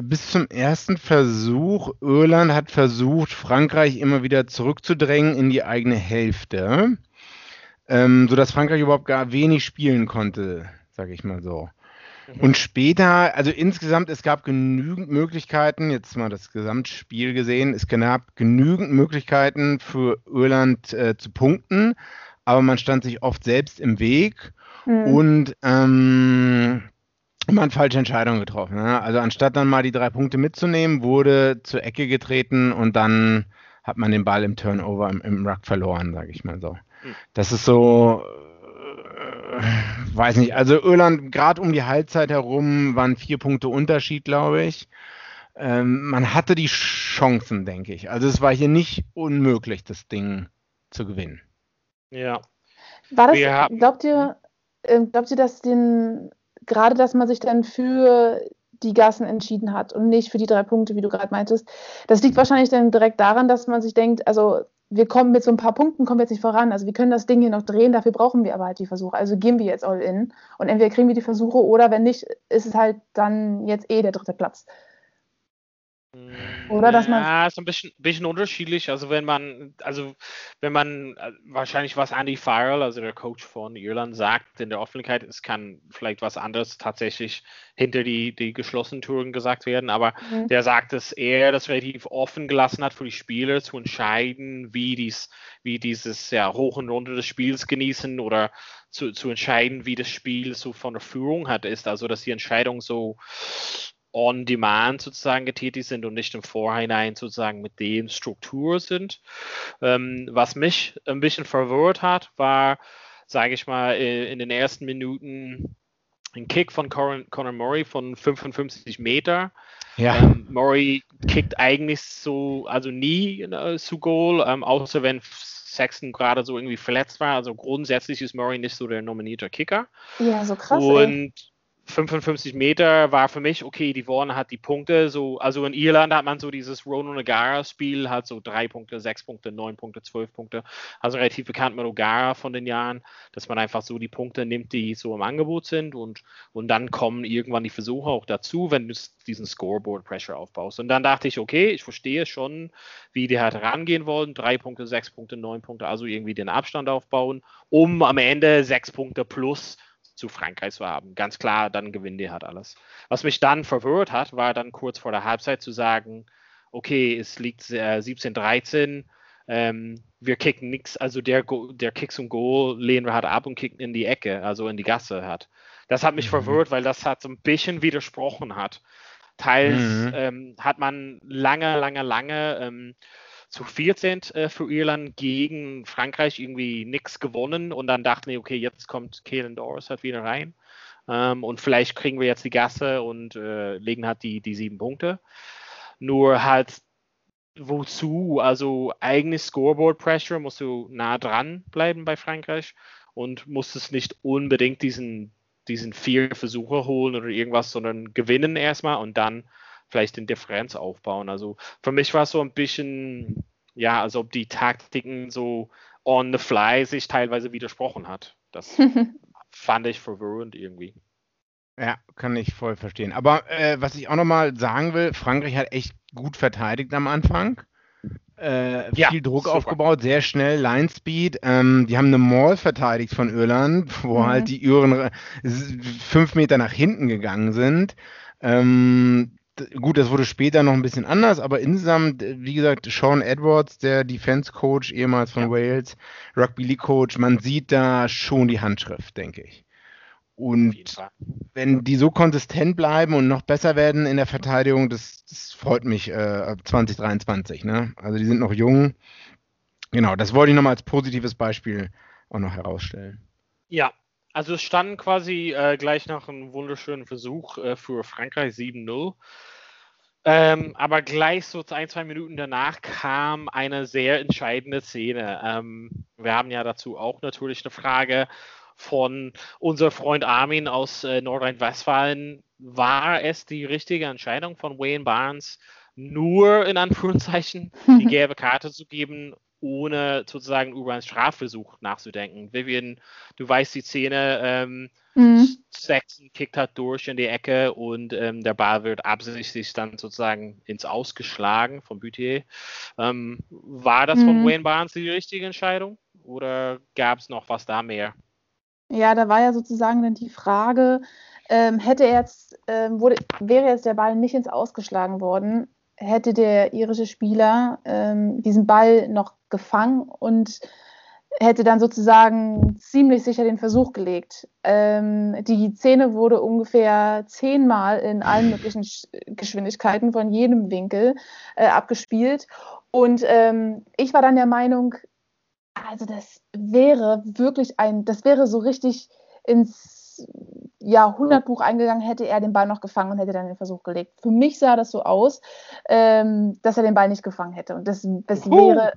Speaker 3: bis zum ersten Versuch Irland hat versucht, Frankreich immer wieder zurückzudrängen in die eigene Hälfte, ähm, sodass Frankreich überhaupt gar wenig spielen konnte, sage ich mal so. Mhm. Und später, also insgesamt, es gab genügend Möglichkeiten, jetzt mal das Gesamtspiel gesehen, es gab genügend Möglichkeiten für Irland äh, zu punkten, aber man stand sich oft selbst im Weg mhm. und ähm, man falsche Entscheidungen getroffen. Ne? Also anstatt dann mal die drei Punkte mitzunehmen, wurde zur Ecke getreten und dann hat man den Ball im Turnover im, im Ruck verloren, sage ich mal so. Das ist so weiß nicht, also Irland gerade um die Halbzeit herum waren vier Punkte Unterschied, glaube ich. Ähm, man hatte die Chancen, denke ich. Also es war hier nicht unmöglich, das Ding zu gewinnen.
Speaker 2: Ja.
Speaker 4: War das, glaubt ihr, äh, glaubt ihr, dass den, gerade, dass man sich dann für die Gassen entschieden hat und nicht für die drei Punkte, wie du gerade meintest. Das liegt wahrscheinlich dann direkt daran, dass man sich denkt, also wir kommen mit so ein paar Punkten, kommen jetzt nicht voran. Also wir können das Ding hier noch drehen, dafür brauchen wir aber halt die Versuche. Also gehen wir jetzt all in und entweder kriegen wir die Versuche oder wenn nicht, ist es halt dann jetzt eh der dritte Platz.
Speaker 2: Oder dass man. Ja, ist ein bisschen, bisschen unterschiedlich. Also wenn man, also wenn man äh, wahrscheinlich was Andy Farrell, also der Coach von Irland, sagt in der Öffentlichkeit, es kann vielleicht was anderes tatsächlich hinter die, die geschlossenen Touren gesagt werden, aber mhm. der sagt, dass er das relativ offen gelassen hat für die Spieler zu entscheiden, wie dies, wie dieses ja, Hoch und Runter des Spiels genießen oder zu, zu entscheiden, wie das Spiel so von der Führung hat ist. Also dass die Entscheidung so on demand sozusagen getätigt sind und nicht im Vorhinein sozusagen mit dem Struktur sind. Ähm, was mich ein bisschen verwirrt hat, war, sage ich mal, äh, in den ersten Minuten ein Kick von Conor, Conor Murray von 55 Meter. Ja. Ähm, Murray kickt eigentlich so, also nie äh, zu Goal, ähm, außer wenn Sexton gerade so irgendwie verletzt war. Also grundsätzlich ist Murray nicht so der nominierte Kicker.
Speaker 4: Ja, so krass.
Speaker 2: Und ey 55 Meter war für mich, okay, die Warner hat die Punkte, so, also in Irland hat man so dieses Ronan O'Gara-Spiel, hat so drei Punkte, sechs Punkte, neun Punkte, zwölf Punkte, also relativ bekannt mit O'Gara von den Jahren, dass man einfach so die Punkte nimmt, die so im Angebot sind und, und dann kommen irgendwann die Versuche auch dazu, wenn du diesen Scoreboard-Pressure aufbaust. Und dann dachte ich, okay, ich verstehe schon, wie die halt rangehen wollen, drei Punkte, sechs Punkte, neun Punkte, also irgendwie den Abstand aufbauen, um am Ende sechs Punkte plus zu Frankreich zu haben. Ganz klar, dann gewinnen die halt alles. Was mich dann verwirrt hat, war dann kurz vor der Halbzeit zu sagen, okay, es liegt äh, 17-13, ähm, wir kicken nichts, also der, der Kick zum Goal lehnen wir halt ab und kicken in die Ecke, also in die Gasse hat. Das hat mich mhm. verwirrt, weil das hat so ein bisschen widersprochen hat. Teils mhm. ähm, hat man lange, lange, lange ähm, zu 14 äh, für Irland gegen Frankreich irgendwie nichts gewonnen und dann dachten wir, okay, jetzt kommt Kalen Doris halt wieder rein ähm, und vielleicht kriegen wir jetzt die Gasse und äh, legen halt die, die sieben Punkte. Nur halt wozu? Also eigentlich Scoreboard Pressure musst du nah dran bleiben bei Frankreich und musst es nicht unbedingt diesen, diesen vier Versuche holen oder irgendwas, sondern gewinnen erstmal und dann vielleicht in Differenz aufbauen. Also für mich war es so ein bisschen, ja, als ob die Taktiken so on the fly sich teilweise widersprochen hat. Das fand ich verwirrend irgendwie.
Speaker 3: Ja, kann ich voll verstehen. Aber äh, was ich auch nochmal sagen will, Frankreich hat echt gut verteidigt am Anfang. Äh, viel ja, Druck super. aufgebaut, sehr schnell, Line Speed. Ähm, die haben eine Mall verteidigt von Irland, wo mhm. halt die Iren fünf Meter nach hinten gegangen sind. Ähm, gut, das wurde später noch ein bisschen anders, aber insgesamt, wie gesagt, Sean Edwards, der Defense Coach ehemals von ja. Wales, Rugby League Coach, man sieht da schon die Handschrift, denke ich. Und wenn die so konsistent bleiben und noch besser werden in der Verteidigung, das, das freut mich äh, 2023. Ne? Also die sind noch jung. Genau, das wollte ich nochmal als positives Beispiel auch noch herausstellen.
Speaker 2: Ja, also es stand quasi äh, gleich nach einem wunderschönen Versuch äh, für Frankreich 7-0. Ähm, aber gleich so ein, zwei Minuten danach kam eine sehr entscheidende Szene. Ähm, wir haben ja dazu auch natürlich eine Frage von unser Freund Armin aus äh, Nordrhein-Westfalen. War es die richtige Entscheidung von Wayne Barnes, nur in Anführungszeichen die gelbe Karte zu geben ohne sozusagen über einen Strafversuch nachzudenken. Vivian, du weißt die Szene, ähm, mhm. Saxon kickt halt durch in die Ecke und ähm, der Ball wird absichtlich dann sozusagen ins Ausgeschlagen von Butier. Ähm, war das mhm. von Wayne Barnes die richtige Entscheidung oder gab es noch was da mehr?
Speaker 4: Ja, da war ja sozusagen dann die Frage, ähm, hätte er jetzt, ähm, wurde, wäre jetzt der Ball nicht ins Ausgeschlagen worden, hätte der irische Spieler ähm, diesen Ball noch gefangen und hätte dann sozusagen ziemlich sicher den Versuch gelegt. Ähm, die Szene wurde ungefähr zehnmal in allen möglichen Geschwindigkeiten von jedem Winkel äh, abgespielt. Und ähm, ich war dann der Meinung, also das wäre wirklich ein, das wäre so richtig ins Jahrhundertbuch eingegangen, hätte er den Ball noch gefangen und hätte dann den Versuch gelegt. Für mich sah das so aus, ähm, dass er den Ball nicht gefangen hätte. Und das, das wäre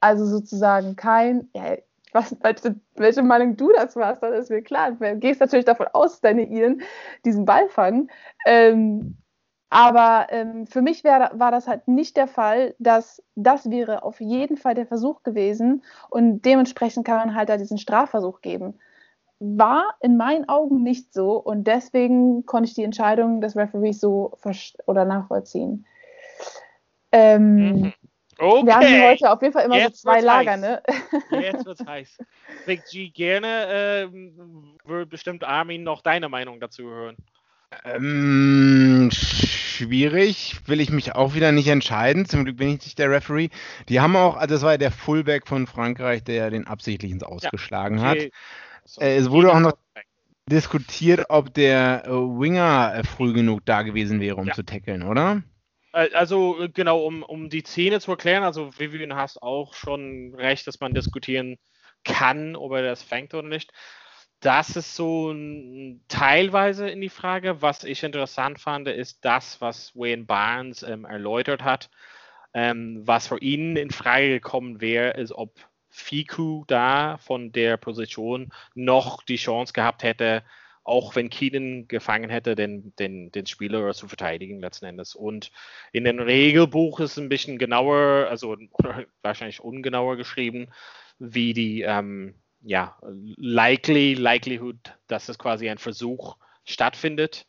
Speaker 4: also sozusagen kein, ja, was, welche, welche, Meinung du dazu hast, dann ist mir klar. Du gehst natürlich davon aus, dass deine Iren diesen Ball fangen. Ähm, aber ähm, für mich wär, war das halt nicht der Fall, dass das wäre auf jeden Fall der Versuch gewesen und dementsprechend kann man halt da diesen Strafversuch geben war in meinen Augen nicht so und deswegen konnte ich die Entscheidung des Referees so oder nachvollziehen. Ähm, mhm. okay. Wir haben heute auf jeden Fall immer Jetzt so zwei Lager, heiß. ne?
Speaker 2: Jetzt wird's heiß. Big G, gerne ähm, würde bestimmt Armin noch deine Meinung dazu hören.
Speaker 3: Ähm, schwierig, will ich mich auch wieder nicht entscheiden. Zum Glück bin ich nicht der Referee. Die haben auch, also das war ja der Fullback von Frankreich, der den absichtlich ins Ausgeschlagen ja, okay. hat. Äh, es wurde auch noch diskutiert, ob der äh, Winger äh, früh genug da gewesen wäre, um ja. zu tackeln, oder?
Speaker 2: Also genau, um, um die Szene zu erklären, also Vivian hast auch schon recht, dass man diskutieren kann, ob er das fängt oder nicht. Das ist so ein, teilweise in die Frage. Was ich interessant fand, ist das, was Wayne Barnes ähm, erläutert hat. Ähm, was für ihn in Frage gekommen wäre, ist, ob Fiku da von der Position noch die Chance gehabt hätte, auch wenn Keenan gefangen hätte, den, den, den Spieler zu verteidigen letzten Endes. Und in dem Regelbuch ist ein bisschen genauer, also wahrscheinlich ungenauer geschrieben, wie die ähm, ja, likely, likelihood, dass es quasi ein Versuch stattfindet.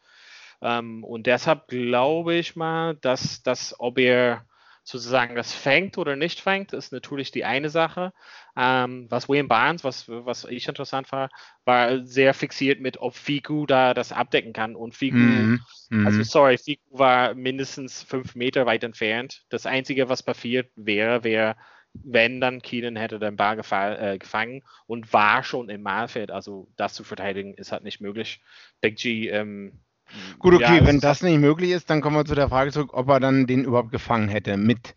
Speaker 2: Ähm, und deshalb glaube ich mal, dass, dass ob er sozusagen das fängt oder nicht fängt, ist natürlich die eine Sache. Ähm, was Wayne Barnes, was, was ich interessant war, war sehr fixiert mit, ob Figu da das abdecken kann. Und Figu, mm -hmm. also sorry, Figu war mindestens fünf Meter weit entfernt. Das Einzige, was passiert wäre, wäre, wenn dann Keenan hätte den Ball äh, gefangen und war schon im Mahlfeld. Also das zu verteidigen ist halt nicht möglich. Big G ähm,
Speaker 3: Gut, okay, ja, wenn das nicht möglich ist, dann kommen wir zu der Frage zurück, ob er dann den überhaupt gefangen hätte, mit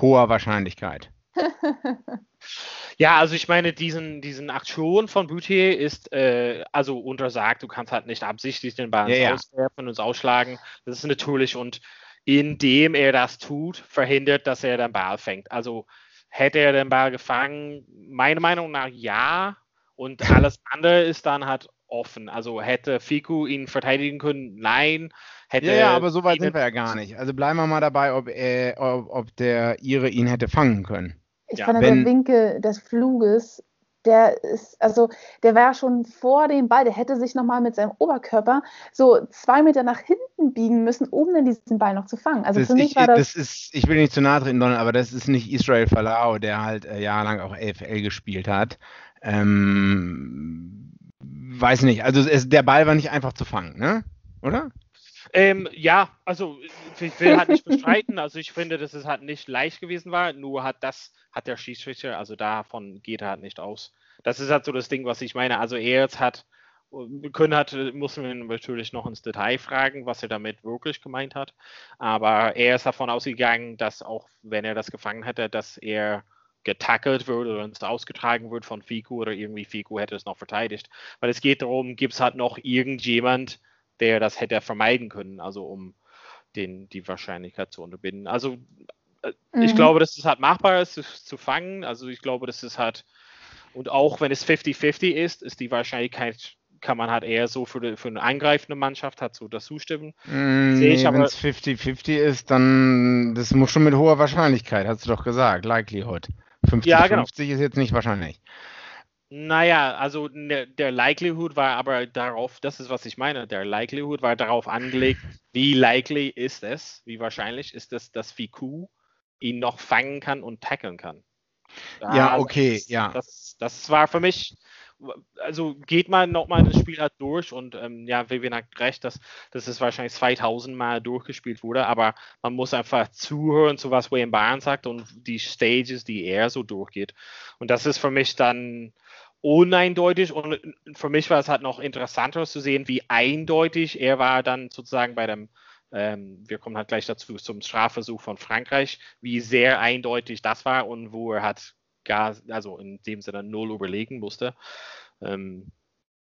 Speaker 3: hoher Wahrscheinlichkeit.
Speaker 2: ja, also ich meine, diesen, diesen Aktion von Boutier ist äh, also untersagt, du kannst halt nicht absichtlich den Ball ja, auswerfen und uns ausschlagen. Das ist natürlich und indem er das tut, verhindert, dass er den Ball fängt. Also hätte er den Ball gefangen, meiner Meinung nach ja. Und alles andere ist dann halt offen. Also hätte Fiku ihn verteidigen können? Nein. Hätte
Speaker 3: ja, ja, aber so weit sind wir ja gar nicht. Also bleiben wir mal dabei, ob, er, ob, ob der Ire ihn hätte fangen können.
Speaker 4: Ich ja. fand, Wenn, der Winkel des Fluges, der ist, also der war schon vor dem Ball, der hätte sich nochmal mit seinem Oberkörper so zwei Meter nach hinten biegen müssen, um dann diesen Ball noch zu fangen. Also
Speaker 3: das
Speaker 4: für mich
Speaker 3: ich,
Speaker 4: war das.
Speaker 3: Das ist, ich will nicht zu nahe treten, aber das ist nicht Israel Falau, der halt äh, jahrelang auch AFL gespielt hat. Ähm, weiß nicht, also es, der Ball war nicht einfach zu fangen, ne? Oder?
Speaker 2: Ähm, ja, also ich will halt nicht bestreiten. Also ich finde, dass es halt nicht leicht gewesen war. Nur hat das, hat der Schiedsrichter, also davon geht er halt nicht aus. Das ist halt so das Ding, was ich meine. Also er jetzt hat, können hat, muss man natürlich noch ins Detail fragen, was er damit wirklich gemeint hat. Aber er ist davon ausgegangen, dass auch wenn er das gefangen hätte, dass er getackelt wird oder uns ausgetragen wird von Fiku oder irgendwie Fiku hätte es noch verteidigt. Weil es geht darum, gibt es halt noch irgendjemand, der das hätte vermeiden können, also um den, die Wahrscheinlichkeit zu unterbinden. Also äh, mhm. ich glaube, dass es halt machbar ist, es zu fangen. Also ich glaube, dass es halt, und auch wenn es 50-50 ist, ist die Wahrscheinlichkeit kann man halt eher so für, die, für eine angreifende Mannschaft hat so das zustimmen.
Speaker 3: Mm, nee, wenn es 50-50 ist, dann das muss schon mit hoher Wahrscheinlichkeit, hast du doch gesagt, Likelihood. 50-50 ja, genau. ist jetzt nicht wahrscheinlich.
Speaker 2: Naja, also ne, der Likelihood war aber darauf, das ist was ich meine, der Likelihood war darauf angelegt, wie likely ist es, wie wahrscheinlich ist es, dass VQ ihn noch fangen kann und tackeln kann.
Speaker 3: ja, okay, das, ja.
Speaker 2: Das, das war für mich, also geht mal nochmal das Spiel halt durch und ähm, ja, Vivian hat recht, dass, dass es wahrscheinlich 2000 Mal durchgespielt wurde, aber man muss einfach zuhören zu was Wayne Barnes sagt und die Stages, die er so durchgeht. Und das ist für mich dann uneindeutig und für mich war es halt noch interessanter zu sehen, wie eindeutig er war dann sozusagen bei dem ähm, wir kommen halt gleich dazu zum Strafversuch von Frankreich, wie sehr eindeutig das war und wo er hat gar, also in dem Sinne null überlegen musste. Ähm,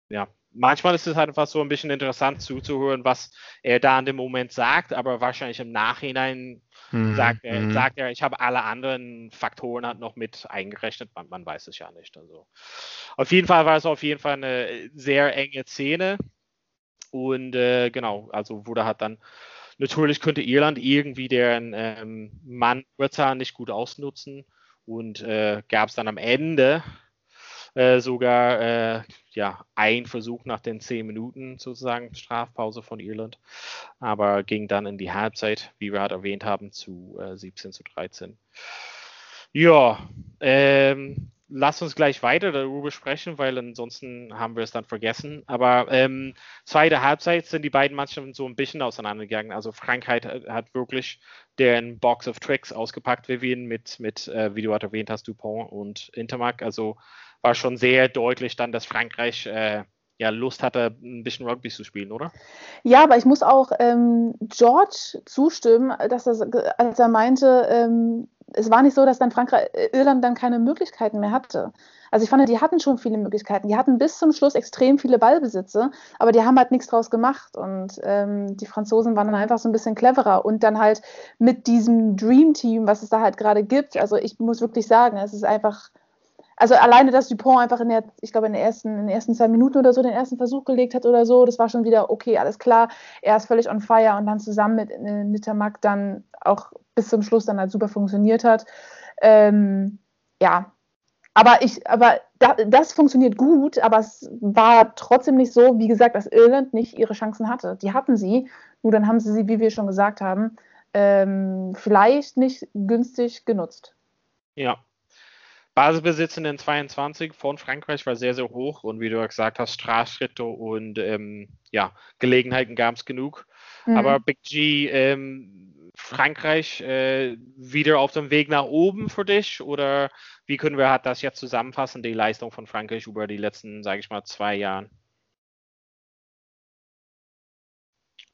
Speaker 2: ja, manchmal ist es halt einfach so ein bisschen interessant zuzuhören, was er da in dem Moment sagt, aber wahrscheinlich im Nachhinein mhm. sagt, er, mhm. sagt er, ich habe alle anderen Faktoren halt noch mit eingerechnet, man, man, weiß es ja nicht. Also auf jeden Fall war es auf jeden Fall eine sehr enge Szene und äh, genau, also wurde halt dann Natürlich könnte Irland irgendwie deren ähm, Mann Überzahl nicht gut ausnutzen und äh, gab es dann am Ende äh, sogar äh, ja, ein Versuch nach den zehn Minuten sozusagen Strafpause von Irland, aber ging dann in die Halbzeit, wie wir halt erwähnt haben, zu 17 äh, zu 13. Ja, ähm, lass uns gleich weiter darüber sprechen, weil ansonsten haben wir es dann vergessen. Aber ähm, zweite Halbzeit sind die beiden Mannschaften so ein bisschen auseinandergegangen. Also Frankreich hat wirklich deren Box of Tricks ausgepackt, Vivian, mit, mit äh, wie du halt erwähnt hast, Dupont und Intermark. Also war schon sehr deutlich dann, dass Frankreich äh, ja Lust hatte, ein bisschen Rugby zu spielen, oder?
Speaker 4: Ja, aber ich muss auch ähm, George zustimmen, dass das, als er meinte, ähm, es war nicht so, dass dann Frankreich, äh, Irland dann keine Möglichkeiten mehr hatte. Also ich fand, die hatten schon viele Möglichkeiten. Die hatten bis zum Schluss extrem viele Ballbesitze, aber die haben halt nichts draus gemacht. Und ähm, die Franzosen waren dann einfach so ein bisschen cleverer. Und dann halt mit diesem Dream Team, was es da halt gerade gibt. Also ich muss wirklich sagen, es ist einfach also alleine, dass Dupont einfach in der, ich glaube, in, der ersten, in den ersten zwei Minuten oder so den ersten Versuch gelegt hat oder so, das war schon wieder okay, alles klar. Er ist völlig on fire und dann zusammen mit äh, Nittermack dann auch bis zum Schluss dann halt super funktioniert hat. Ähm, ja, aber ich, aber da, das funktioniert gut, aber es war trotzdem nicht so, wie gesagt, dass Irland nicht ihre Chancen hatte. Die hatten sie, nur dann haben sie sie, wie wir schon gesagt haben, ähm, vielleicht nicht günstig genutzt.
Speaker 2: Ja, Basisbesitz in den 22 von Frankreich war sehr, sehr hoch und wie du gesagt hast, Strafschritte und ähm, ja, Gelegenheiten gab es genug. Mhm. Aber Big G, ähm, Frankreich äh, wieder auf dem Weg nach oben für dich oder wie können wir halt das jetzt zusammenfassen, die Leistung von Frankreich über die letzten, sage ich mal, zwei Jahren?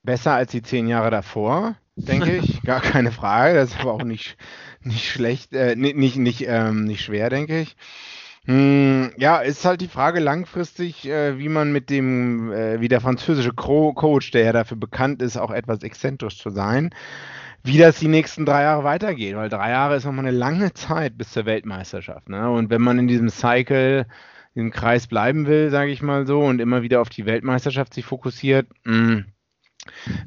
Speaker 3: Besser als die zehn Jahre davor denke ich. Gar keine Frage. Das ist aber auch nicht, nicht schlecht, äh, nicht, nicht, nicht, ähm, nicht schwer, denke ich. Hm, ja, ist halt die Frage langfristig, äh, wie man mit dem, äh, wie der französische Co Coach, der ja dafür bekannt ist, auch etwas exzentrisch zu sein, wie das die nächsten drei Jahre weitergeht, weil drei Jahre ist nochmal eine lange Zeit bis zur Weltmeisterschaft. Ne? Und wenn man in diesem Cycle, im Kreis bleiben will, sage ich mal so, und immer wieder auf die Weltmeisterschaft sich fokussiert, mh, hm,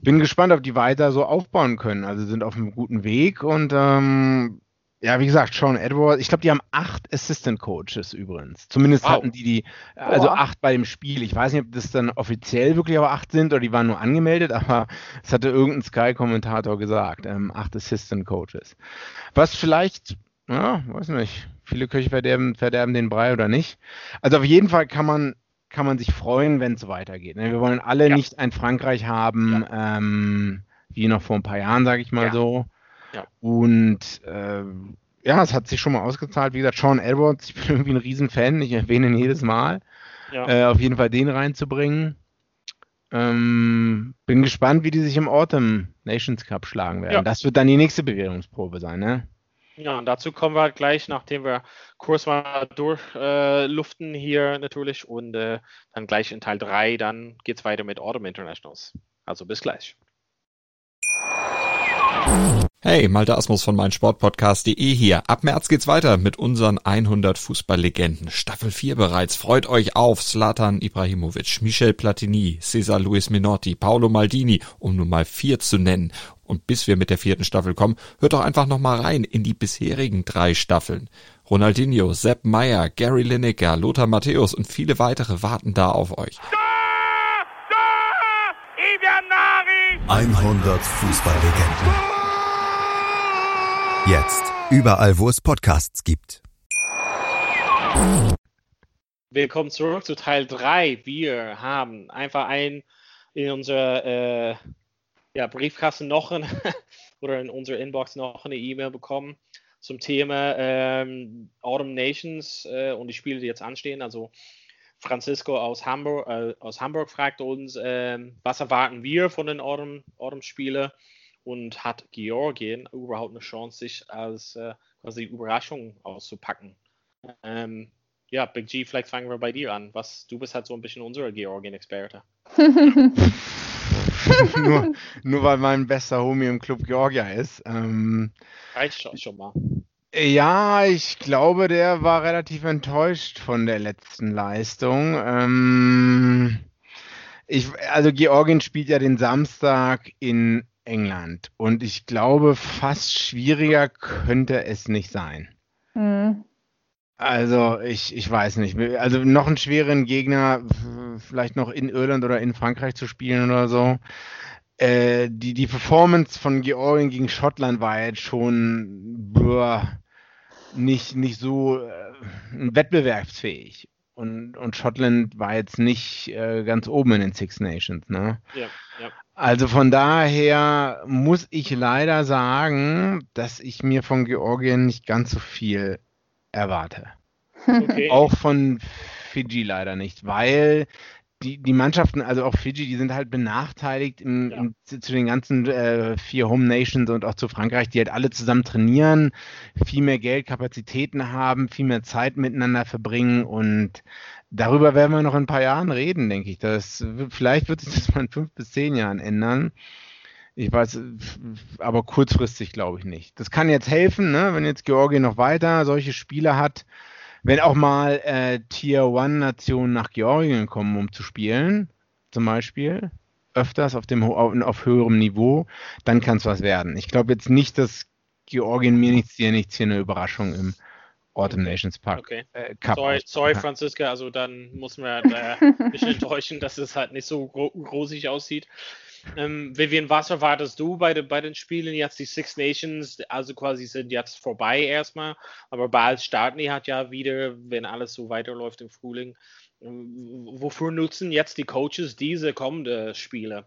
Speaker 3: bin gespannt, ob die weiter so aufbauen können. Also sind auf einem guten Weg und ähm, ja, wie gesagt, Sean Edwards, ich glaube, die haben acht Assistant Coaches übrigens. Zumindest wow. hatten die die, also Boah. acht bei dem Spiel. Ich weiß nicht, ob das dann offiziell wirklich aber acht sind oder die waren nur angemeldet, aber es hatte irgendein Sky-Kommentator gesagt. Ähm, acht Assistant Coaches. Was vielleicht, ja, weiß nicht, viele Köche verderben, verderben den Brei oder nicht. Also auf jeden Fall kann man kann man sich freuen, wenn es weitergeht. Ne? Wir wollen alle ja. nicht ein Frankreich haben, ja. ähm, wie noch vor ein paar Jahren, sage ich mal ja. so. Und äh, ja, es hat sich schon mal ausgezahlt. Wie gesagt, Sean Edwards, ich bin irgendwie ein Riesenfan, ich erwähne ihn jedes Mal. Äh, auf jeden Fall den reinzubringen. Ähm, bin gespannt, wie die sich im Autumn Nations Cup schlagen werden. Das wird dann die nächste Bewährungsprobe sein, ne?
Speaker 2: Ja, und dazu kommen wir halt gleich, nachdem wir kurz mal durchluften äh, hier natürlich und äh, dann gleich in Teil 3, dann geht es weiter mit Autumn Internationals. Also bis gleich.
Speaker 5: Hey, Malte Asmus von meinsportpodcast.de hier. Ab März geht's weiter mit unseren 100 Fußballlegenden. Staffel 4 bereits. Freut euch auf Zlatan Ibrahimovic, Michel Platini, Cesar Luis Minotti, Paolo Maldini, um nur mal vier zu nennen. Und bis wir mit der vierten Staffel kommen, hört doch einfach noch mal rein in die bisherigen drei Staffeln. Ronaldinho, Sepp Meyer, Gary Lineker, Lothar Matthäus und viele weitere warten da auf euch.
Speaker 1: 100 Fußballlegenden. Jetzt. Überall, wo es Podcasts gibt.
Speaker 2: Willkommen zurück zu Teil 3. Wir haben einfach ein in unserer äh, ja, Briefkasten noch ein, oder in unserer Inbox noch eine E-Mail bekommen zum Thema ähm, Autumn Nations äh, und die Spiele, die jetzt anstehen. Also Francisco aus Hamburg, äh, aus Hamburg fragt uns, ähm, was erwarten wir von den Autumn, Autumn Spiele? und hat Georgien überhaupt eine Chance, sich als äh, quasi Überraschung auszupacken. Ähm, ja, Big G, vielleicht fangen wir bei dir an. Was, du bist halt so ein bisschen unser Georgien-Experte.
Speaker 3: nur, nur weil mein bester Homie im Club Georgia ist. Ähm,
Speaker 2: Reicht schon, schon mal.
Speaker 3: Ja, ich glaube, der war relativ enttäuscht von der letzten Leistung. Ähm, ich, also Georgien spielt ja den Samstag in England. Und ich glaube, fast schwieriger könnte es nicht sein. Mhm. Also, ich, ich weiß nicht. Also, noch einen schweren Gegner, vielleicht noch in Irland oder in Frankreich zu spielen oder so. Äh, die, die Performance von Georgien gegen Schottland war jetzt schon boah, nicht, nicht so äh, wettbewerbsfähig. Und, und Schottland war jetzt nicht äh, ganz oben in den Six Nations, ne? Ja, ja. Also von daher muss ich leider sagen, dass ich mir von Georgien nicht ganz so viel erwarte. Okay. Auch von Fiji leider nicht, weil die, die Mannschaften, also auch Fiji, die sind halt benachteiligt im, ja. im, zu, zu, den ganzen äh, vier Home Nations und auch zu Frankreich, die halt alle zusammen trainieren, viel mehr Geld, Kapazitäten haben, viel mehr Zeit miteinander verbringen und darüber werden wir noch in ein paar Jahren reden, denke ich. Das, vielleicht wird sich das mal in fünf bis zehn Jahren ändern. Ich weiß, aber kurzfristig glaube ich nicht. Das kann jetzt helfen, ne? wenn jetzt Georgien noch weiter solche Spiele hat, wenn auch mal äh, Tier One Nationen nach Georgien kommen, um zu spielen, zum Beispiel, öfters auf dem auf, auf höherem Niveau, dann kann es was werden. Ich glaube jetzt nicht, dass Georgien mir nichts hier nichts hier eine Überraschung im Autumn Nations Park.
Speaker 2: Okay. Äh, sorry, sorry, Franziska, also dann muss man ein bisschen enttäuschen, dass es halt nicht so rosig aussieht. Ähm, Vivian, was erwartest du bei, de, bei den Spielen jetzt? Die Six Nations, also quasi sind jetzt vorbei erstmal, aber bald starten die halt ja wieder, wenn alles so weiterläuft im Frühling. Ähm, wofür nutzen jetzt die Coaches diese kommenden Spiele?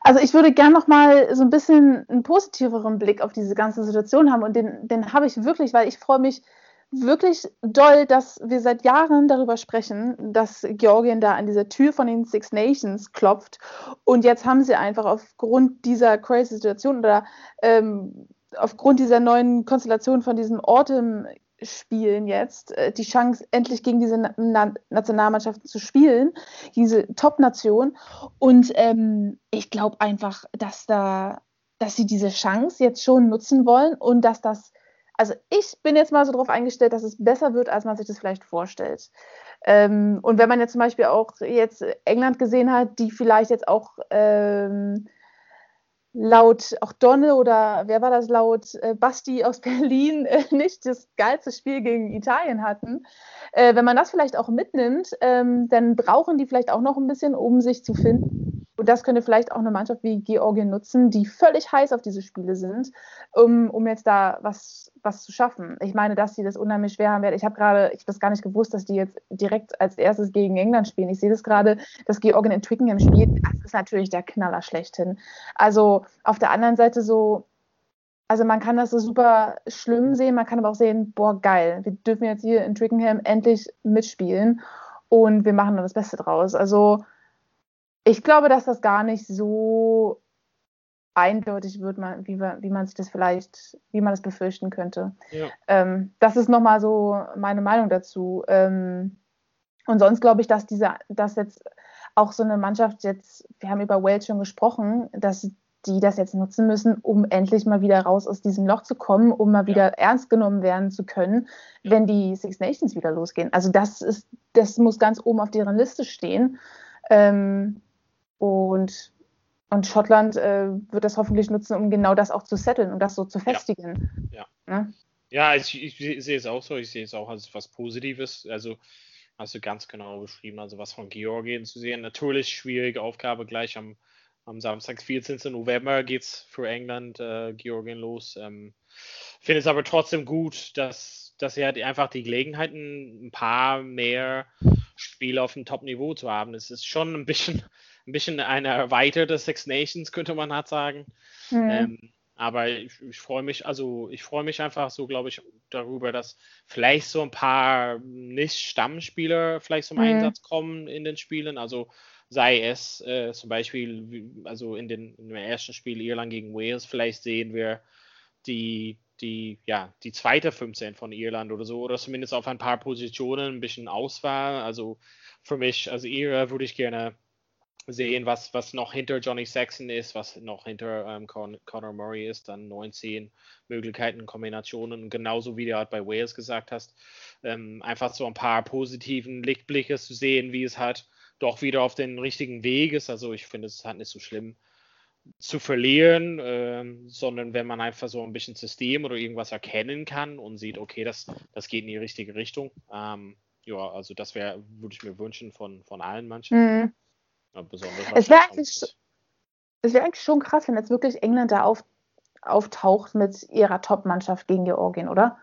Speaker 4: Also ich würde gerne noch mal so ein bisschen einen positiveren Blick auf diese ganze Situation haben und den, den habe ich wirklich, weil ich freue mich wirklich doll, dass wir seit Jahren darüber sprechen, dass Georgien da an dieser Tür von den Six Nations klopft und jetzt haben sie einfach aufgrund dieser crazy Situation oder ähm, aufgrund dieser neuen Konstellation von diesem Autumn spielen jetzt, äh, die Chance, endlich gegen diese Na Nationalmannschaften zu spielen, diese Top-Nation. Und ähm, ich glaube einfach, dass da, dass sie diese Chance jetzt schon nutzen wollen und dass das, also ich bin jetzt mal so darauf eingestellt, dass es besser wird, als man sich das vielleicht vorstellt. Ähm, und wenn man jetzt zum Beispiel auch jetzt England gesehen hat, die vielleicht jetzt auch ähm, laut auch Donne oder wer war das laut äh, Basti aus Berlin äh, nicht das geilste Spiel gegen Italien hatten. Äh, wenn man das vielleicht auch mitnimmt, ähm, dann brauchen die vielleicht auch noch ein bisschen, um sich zu finden. Und das könnte vielleicht auch eine Mannschaft wie Georgien nutzen, die völlig heiß auf diese Spiele sind, um, um jetzt da was, was zu schaffen. Ich meine, dass sie das unheimlich schwer haben werden. Ich habe gerade, ich habe das gar nicht gewusst, dass die jetzt direkt als erstes gegen England spielen. Ich sehe das gerade, dass Georgien in Twickenham spielt. Das ist natürlich der Knaller schlechthin. Also auf der anderen Seite so, also man kann das so super schlimm sehen, man kann aber auch sehen, boah, geil, wir dürfen jetzt hier in Twickenham endlich mitspielen und wir machen dann das Beste draus. Also ich glaube, dass das gar nicht so eindeutig wird, wie, wie man sich das vielleicht, wie man das befürchten könnte. Ja. Ähm, das ist nochmal so meine Meinung dazu. Ähm, und sonst glaube ich, dass diese, dass jetzt auch so eine Mannschaft jetzt, wir haben über Wales schon gesprochen, dass die das jetzt nutzen müssen, um endlich mal wieder raus aus diesem Loch zu kommen, um mal wieder ja. ernst genommen werden zu können, wenn die Six Nations wieder losgehen. Also das ist, das muss ganz oben auf deren Liste stehen. Ähm, und, und Schottland äh, wird das hoffentlich nutzen, um genau das auch zu setteln und das so zu festigen.
Speaker 2: Ja. Ja, ne? ja ich, ich, sehe es auch so. Ich sehe es auch als was Positives. Also hast du ganz genau beschrieben, also was von Georgien zu sehen. Natürlich schwierige Aufgabe gleich am am Samstag, 14. November, geht es für England, äh, Georgien los. Ähm, Finde es aber trotzdem gut, dass, dass sie halt einfach die Gelegenheiten, ein paar mehr Spiele auf dem Top-Niveau zu haben. Es ist schon ein bisschen, ein bisschen eine erweiterte Six Nations, könnte man halt sagen. Mhm. Ähm, aber ich, ich freue mich, also ich freue mich einfach so, glaube ich, darüber, dass vielleicht so ein paar Nicht-Stammspieler vielleicht zum mhm. Einsatz kommen in den Spielen. Also sei es äh, zum Beispiel, also in, den, in dem ersten Spiel Irland gegen Wales, vielleicht sehen wir die, die, ja, die zweite 15 von Irland oder so, oder zumindest auf ein paar Positionen ein bisschen Auswahl. Also für mich, also ihr würde ich gerne sehen, was, was noch hinter Johnny Saxon ist, was noch hinter ähm, Con Conor Murray ist, dann 19 Möglichkeiten, Kombinationen. Genauso wie du halt bei Wales gesagt hast, ähm, einfach so ein paar positiven Lichtblicke zu sehen, wie es halt doch wieder auf den richtigen Weg ist. Also ich finde, es halt nicht so schlimm zu verlieren, ähm, sondern wenn man einfach so ein bisschen System oder irgendwas erkennen kann und sieht, okay, das, das geht in die richtige Richtung. Ähm, ja, also das wäre, würde ich mir wünschen von, von allen Mannschaften. Mhm.
Speaker 4: Ja, es wäre eigentlich, wär eigentlich schon krass, wenn jetzt wirklich England da auf, auftaucht mit ihrer Top-Mannschaft gegen Georgien, oder?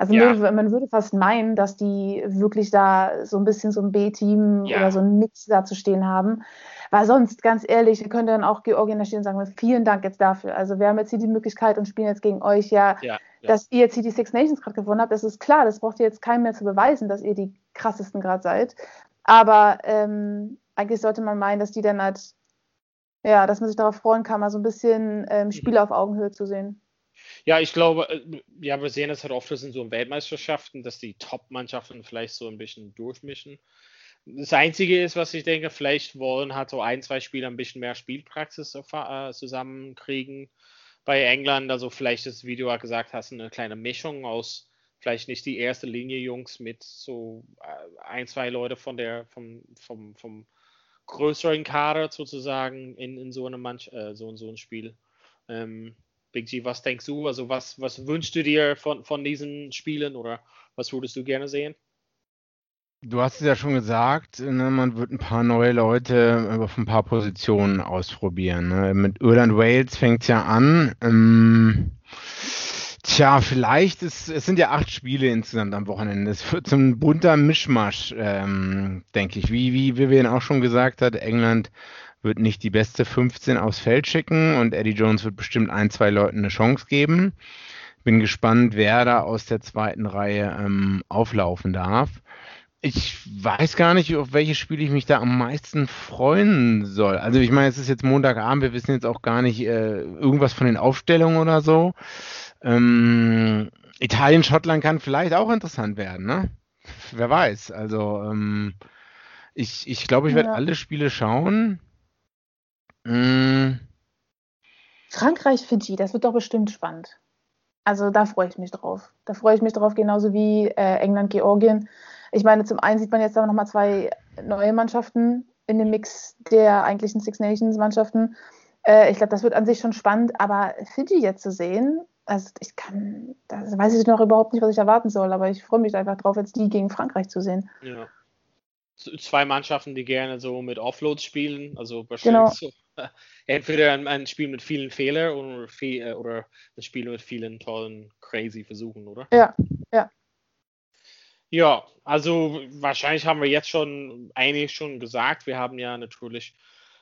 Speaker 4: Also ja. man, würde fast meinen, dass die wirklich da so ein bisschen so ein B-Team ja. oder so ein Mix da zu stehen haben. Weil sonst, ganz ehrlich, ihr könnt dann auch Georgien da stehen und sagen, vielen Dank jetzt dafür. Also wir haben jetzt hier die Möglichkeit und spielen jetzt gegen euch ja, ja dass ihr jetzt hier die Six Nations gerade gewonnen habt. Das ist klar, das braucht ihr jetzt keinem mehr zu beweisen, dass ihr die krassesten gerade seid. Aber ähm, eigentlich sollte man meinen, dass die dann halt, ja, dass man sich darauf freuen kann, mal so ein bisschen ähm, mhm. Spiele auf Augenhöhe zu sehen.
Speaker 2: Ja, ich glaube, äh, ja, wir sehen es halt oft in so Weltmeisterschaften, dass die Top-Mannschaften vielleicht so ein bisschen durchmischen. Das Einzige ist, was ich denke, vielleicht wollen halt so ein, zwei Spieler ein bisschen mehr Spielpraxis äh, zusammenkriegen bei England. Also vielleicht ist, wie du gesagt hast, eine kleine Mischung aus vielleicht nicht die erste Linie Jungs mit so äh, ein, zwei Leute von der, vom, vom, vom größeren Kader sozusagen in, in so einem Manch, äh, so, so ein Spiel. Ähm, Big G, was denkst du? Also was, was wünschst du dir von, von diesen Spielen oder was würdest du gerne sehen?
Speaker 3: Du hast es ja schon gesagt, ne, man wird ein paar neue Leute auf ein paar Positionen ausprobieren. Ne? Mit Irland Wales fängt es ja an. Ähm, tja, vielleicht, ist, es sind ja acht Spiele insgesamt am Wochenende. Es wird ein bunter Mischmasch, ähm, denke ich. Wie, wie Vivian auch schon gesagt hat, England wird nicht die beste 15 aufs Feld schicken und Eddie Jones wird bestimmt ein, zwei Leuten eine Chance geben. Bin gespannt, wer da aus der zweiten Reihe ähm, auflaufen darf. Ich weiß gar nicht, auf welches Spiel ich mich da am meisten freuen soll. Also ich meine, es ist jetzt Montagabend, wir wissen jetzt auch gar nicht äh, irgendwas von den Aufstellungen oder so. Ähm, Italien, Schottland kann vielleicht auch interessant werden, ne? Wer weiß. Also ähm, ich, ich glaube, ich werde ja. alle Spiele schauen.
Speaker 4: Mm. Frankreich, Fiji, das wird doch bestimmt spannend. Also da freue ich mich drauf. Da freue ich mich drauf, genauso wie äh, England, Georgien. Ich meine, zum einen sieht man jetzt aber nochmal zwei neue Mannschaften in dem Mix der eigentlichen Six Nations Mannschaften. Äh, ich glaube, das wird an sich schon spannend, aber Fiji jetzt zu sehen, also ich kann, da weiß ich noch überhaupt nicht, was ich erwarten soll, aber ich freue mich einfach drauf, jetzt die gegen Frankreich zu sehen.
Speaker 2: Ja. zwei Mannschaften, die gerne so mit Offloads spielen, also wahrscheinlich genau. so, entweder ein, ein, Spiel mit vielen Fehlern oder, viel, äh, oder ein Spiel mit vielen tollen, crazy Versuchen, oder?
Speaker 4: Ja, ja.
Speaker 2: Ja, also wahrscheinlich haben wir jetzt schon einiges schon gesagt. Wir haben ja natürlich,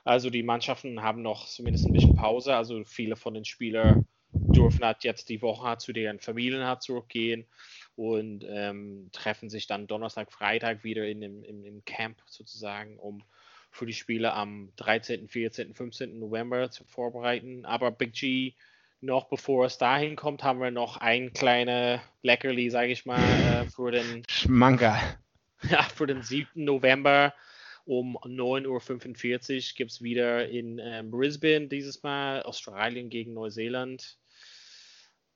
Speaker 2: also die Mannschaften haben noch zumindest ein bisschen Pause. Also viele von den Spielern dürfen halt jetzt die Woche zu deren Familien halt zurückgehen und ähm, treffen sich dann Donnerstag, Freitag wieder in dem, im, im Camp sozusagen, um für die Spiele am 13., 14., 15. November zu vorbereiten. Aber Big G noch bevor es dahin kommt, haben wir noch ein kleine Leckerli, sage ich mal, äh, für den
Speaker 3: Schmanker.
Speaker 2: Ja, für den 7. November um 9.45 Uhr gibt es wieder in äh, Brisbane dieses Mal Australien gegen Neuseeland.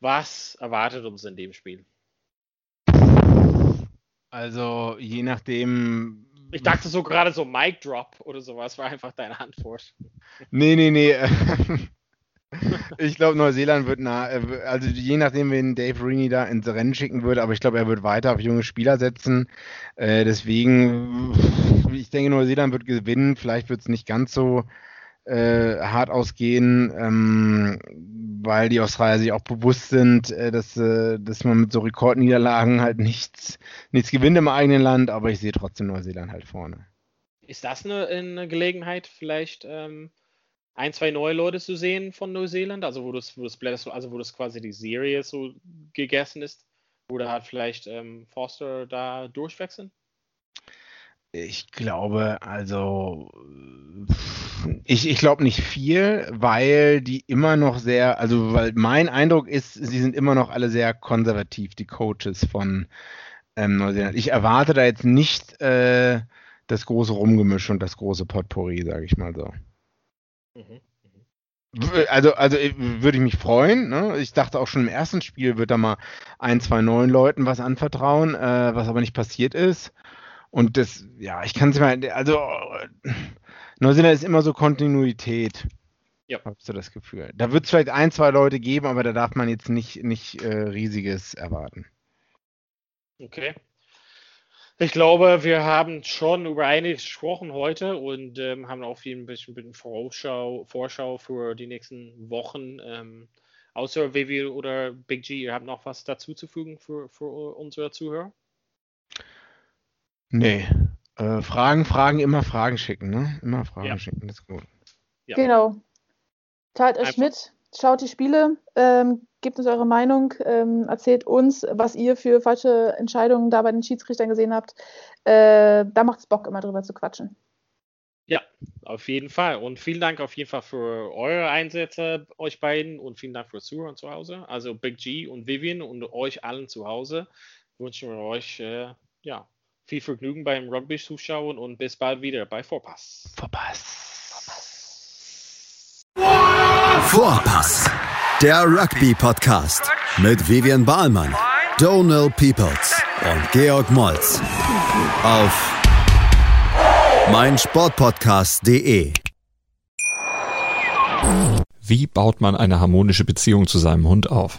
Speaker 2: Was erwartet uns in dem Spiel?
Speaker 3: Also je nachdem.
Speaker 2: Ich dachte so gerade so Mic Drop oder sowas war einfach deine Antwort.
Speaker 3: Nee, nee, nee. ich glaube, Neuseeland wird nah, also je nachdem, wen Dave Rini da ins Rennen schicken würde, aber ich glaube, er wird weiter auf junge Spieler setzen. Äh, deswegen, ich denke, Neuseeland wird gewinnen. Vielleicht wird es nicht ganz so äh, hart ausgehen, ähm, weil die Australier sich auch bewusst sind, äh, dass, äh, dass man mit so Rekordniederlagen halt nichts, nichts gewinnt im eigenen Land, aber ich sehe trotzdem Neuseeland halt vorne.
Speaker 2: Ist das eine, eine Gelegenheit, vielleicht ähm, ein, zwei neue Leute zu sehen von Neuseeland, also wo das, wo das, also wo das quasi die Serie so gegessen ist, oder hat vielleicht ähm, Forster da durchwechseln?
Speaker 3: Ich glaube, also ich, ich glaube nicht viel, weil die immer noch sehr, also weil mein Eindruck ist, sie sind immer noch alle sehr konservativ, die Coaches von ähm, Neuseeland. Ich erwarte da jetzt nicht äh, das große Rumgemisch und das große Potpourri, sage ich mal so. Mhm. Also, also äh, würde ich mich freuen. Ne? Ich dachte auch schon im ersten Spiel wird da mal ein, zwei neuen Leuten was anvertrauen, äh, was aber nicht passiert ist. Und das, ja, ich kann es mal, also Neuseeland ist immer so Kontinuität. Ja. Hast du das Gefühl? Da wird es vielleicht ein, zwei Leute geben, aber da darf man jetzt nicht, nicht äh, riesiges erwarten.
Speaker 2: Okay. Ich glaube, wir haben schon über einiges gesprochen heute und ähm, haben auch viel ein bisschen, bisschen Vorschau, Vorschau für die nächsten Wochen. Ähm, außer Vivi oder Big G, ihr habt noch was dazu zu fügen für, für unsere Zuhörer?
Speaker 3: Nee. Äh, Fragen, Fragen, immer Fragen schicken, ne? Immer Fragen ja. schicken, das ist gut.
Speaker 4: Ja. Genau. Teilt euch Einfach. mit, schaut die Spiele, ähm, gebt uns eure Meinung, ähm, erzählt uns, was ihr für falsche Entscheidungen da bei den Schiedsrichtern gesehen habt. Äh, da macht es Bock, immer drüber zu quatschen.
Speaker 2: Ja, auf jeden Fall. Und vielen Dank auf jeden Fall für eure Einsätze, euch beiden, und vielen Dank fürs Zuhören zu Hause. Also Big G und Vivian und euch allen zu Hause wünschen wir euch äh, ja, viel Vergnügen beim Rugby zuschauen und bis bald wieder bei Vorpass.
Speaker 1: Vorpass. Vorpass. Der Rugby-Podcast mit Vivian Bahlmann, Donal Peoples und Georg Moltz auf meinsportpodcast.de.
Speaker 5: Wie baut man eine harmonische Beziehung zu seinem Hund auf?